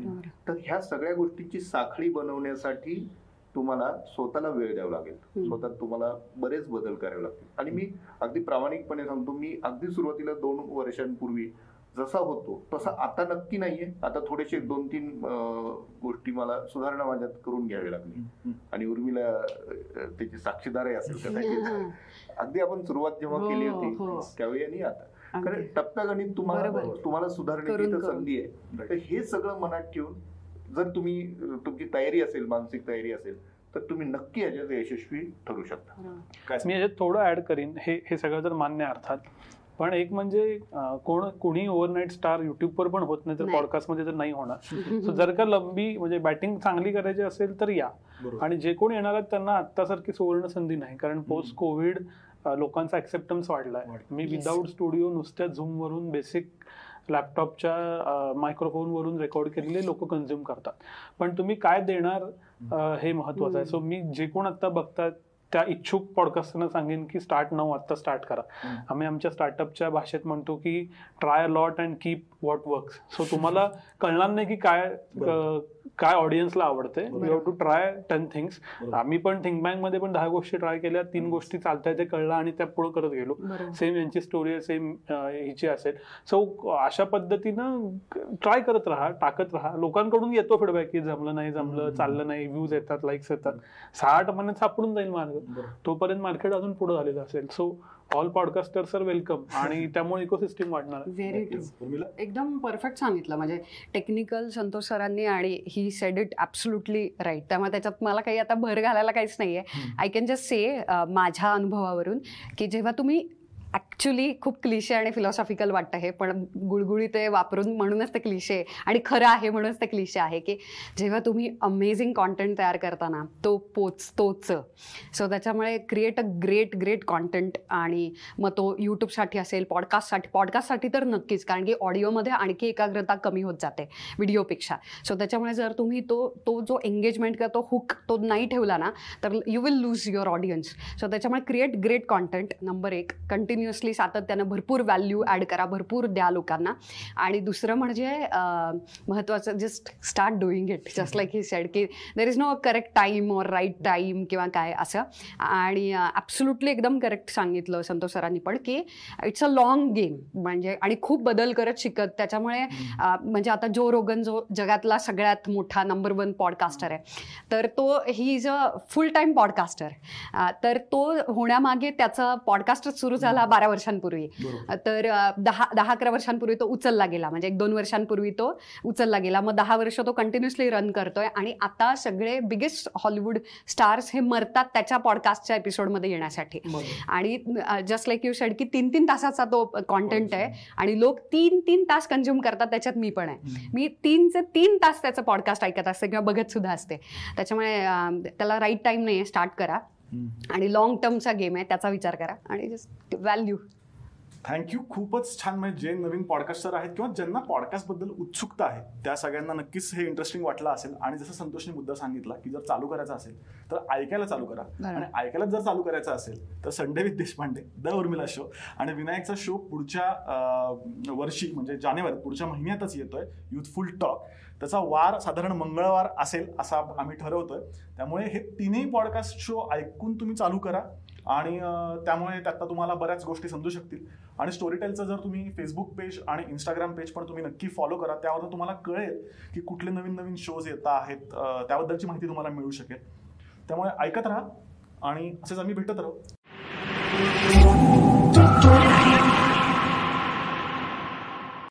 तर ह्या सगळ्या गोष्टींची साखळी बनवण्यासाठी तुम्हाला स्वतःला वेळ द्यावा लागेल. स्वतः तुम्हाला बरेच बदल करावे लागतील आणि मी अगदी प्रामाणिकपणे सांगतो मी अगदी सुरुवातीला दोन वर्षांपूर्वी जसा होतो तसा आता नक्की नाहीये आता थोडेसे दोन तीन गोष्टी मला सुधारणा माझ्यात करून घ्यावी लागली. आणि उर्मिला त्याची साक्षीदारही असेल कदाचित अगदी आपण सुरुवात जेव्हा हो, केली हो. होती त्यावेळी आणि आता कारण. टप्प्यागणित तुम्हाला. तुम्हाला सुधारण्याची. संधी आहे तर हे सगळं मनात ठेवून जर तुम्ही तुमची तयारी असेल मानसिक तयारी असेल तर तुम्ही नक्की याच्यात यशस्वी ठरू शकता काय मी याच्यात थोडं ऍड करीन हे हे सगळं तर मान्य अर्थात पण एक म्हणजे कोण कोणी ओव्हरनाईट स्टार युट्यूबवर पण होत नाही तर. पॉडकास्टमध्ये तर नाही होणार सो जर का लंबी म्हणजे बॅटिंग चांगली करायची असेल तर या. आणि जे कोणी येणार आहेत त्यांना आत्तासारखी सुवर्ण संधी नाही कारण पोस्ट कोविड लोकांचा ऍक्सेप्टन्स वाढलाय वाढलं. मी. विदाऊट स्टुडिओ नुसत्या झूम वरून बेसिक लॅपटॉपच्या मायक्रोफोनवरून रेकॉर्ड केलेले लोक कन्झ्युम करतात. पण तुम्ही काय देणार हे महत्वाचं आहे. सो मी जे कोण आता बघतात त्या इच्छुक पॉडकास्टरना सांगेन की स्टार्ट नाव आत्ता स्टार्ट करा. आम्ही आमच्या स्टार्टअपच्या भाषेत म्हणतो की try lot and keep what works so तुम्हाला कळणार नाही की काय काय ऑडियन्सला आवडते you have to try ten things. आम्ही पण थिंक बँकमध्ये पण दहा गोष्टी ट्राय केल्या. तीन गोष्टी चालताय ते कळलं आणि त्या पुढे करत गेलो. सेम यांची स्टोरी सेम हिची असेल. सो अशा पद्धतीनं ट्राय करत राहा टाकत राहा. लोकांकडून येतो फीडबॅक की जमलं नाही जमलं. चाललं नाही व्ह्यूज येतात लाईक्स येतात. सहा आठ महिन्यात सापडून जाईल मार्ग. तोपर्यंत मार्केट अजून पुढे झालेलं असेल. So all podcasters are welcome आणि त्यामुळे इकोसिस्टीम वाढणार आहे. व्हेरी ट्रू एकदम परफेक्ट सांगितलं. म्हणजे टेक्निकल संतोष सरांनी आणि he said it absolutely right त्यामुळे त्याच्यात मला काही आता भर घालायला काहीच नाहीये. आय कॅन जस्ट से माझ्या अनुभवावरून की जेव्हा तुम्ही ॲक्च्युली खूप क्लिशे आणि फिलॉसॉफिकल वाटतं हे पण गुळगुळी ते वापरून म्हणूनच ते क्लिशे आणि खरं आहे म्हणूनच ते क्लिशे आहे की जेव्हा तुम्ही अमेझिंग कॉन्टेंट तयार करताना तो पोचतोच सो त्याच्यामुळे create a great great content आणि मग तो यूट्यूबसाठी असेल पॉडकास्टसाठी पॉडकास्टसाठी तर नक्कीच कारण की ऑडिओमध्ये आणखी एकाग्रता कमी होत जाते व्हिडिओपेक्षा सो त्याच्यामुळे जर तुम्ही तो तो जो एंगेजमेंट किंवा तो हुक तो नाही ठेवला ना तर you will lose your audience so त्याच्यामुळे क्रिएट ग्रेट कॉन्टेंट नंबर एक. कंटिन्यू कंटिन्युअसली सातत्यानं भरपूर व्हॅल्यू ॲड करा भरपूर द्या लोकांना. आणि दुसरं म्हणजे महत्त्वाचं just start doing it just like he said की there is no correct time or right time किंवा काय असं. आणि ॲब्सोल्युटली एकदम करेक्ट सांगितलं संतोष सरांनी पण की इट्स अ लॉंग गेम म्हणजे आणि खूप बदल करत शिकत. त्याच्यामुळे म्हणजे आता जो रोगन जो जगातला सगळ्यात मोठा नंबर वन पॉडकास्टर आहे तर तो he is a full time podcaster तर तो होण्यामागे त्याचा पॉडकास्टच सुरू झाला बारा वर्षांपूर्वी. तर दहा दहा अकरा वर्षांपूर्वी तो उचलला गेला. म्हणजे एक दोन वर्षांपूर्वी तो उचलला गेला. मग दहा वर्ष तो कंटिन्युअसली रन करतोय आणि आता सगळे बिगेस्ट हॉलिवूड स्टार्स हे मरतात त्याच्या पॉडकास्टच्या एपिसोडमध्ये येण्यासाठी. आणि जस्ट लाईक यू शेड की तीन तीन तासाचा तो कॉन्टेंट आहे आणि लोक तीन तीन तास कंझ्युम करतात त्याच्यात मी पण आहे. मी तीनचे तीन तास त्याचं पॉडकास्ट ऐकत असते किंवा बघत सुद्धा असते. त्याच्यामुळे त्याला राईट टाईम नाही आहे स्टार्ट करा. आणि लॉंग टर्मचा गेम आहे त्याचा विचार करा. आणि जस्ट व्हॅल्यू थँक्यू खूपच छान. म्हणजे जे नवीन पॉडकास्टर आहेत किंवा ज्यांना पॉडकास्टबद्दल उत्सुकता आहे त्या सगळ्यांना नक्कीच हे इंटरेस्टिंग वाटलं असेल. आणि जसं संतोषने मुद्दा सांगितला की जर चालू करायचं असेल तर ऐकायला चालू करा. आणि ऐकायला जर चालू करायचं असेल तर Sunday with Deshpande the Urmila show आणि विनायकचा शो पुढच्या वर्षी म्हणजे जानेवारी पुढच्या महिन्यातच येतोय. युथफुल टॉक त्याचा वार साधारण मंगळवार असेल असा आम्ही ठरवतोय. त्यामुळे हे तिन्ही पॉडकास्ट शो ऐकून तुम्ही चालू करा. आणि त्यामुळे त्यातनं तुम्हाला बऱ्याच गोष्टी समजू शकतील. आणि स्टोरीटेलचं जर तुम्ही फेसबुक पेज आणि इंस्टाग्राम पेज पण तुम्ही नक्की फॉलो करा त्यावर तुम्हाला कळेल की कुठले नवीन नवीन शोज येत आहेत त्याबद्दलची माहिती तुम्हाला मिळू शकेल. त्यामुळे ऐकत राहा आणि असेच आम्ही भेटत राहू.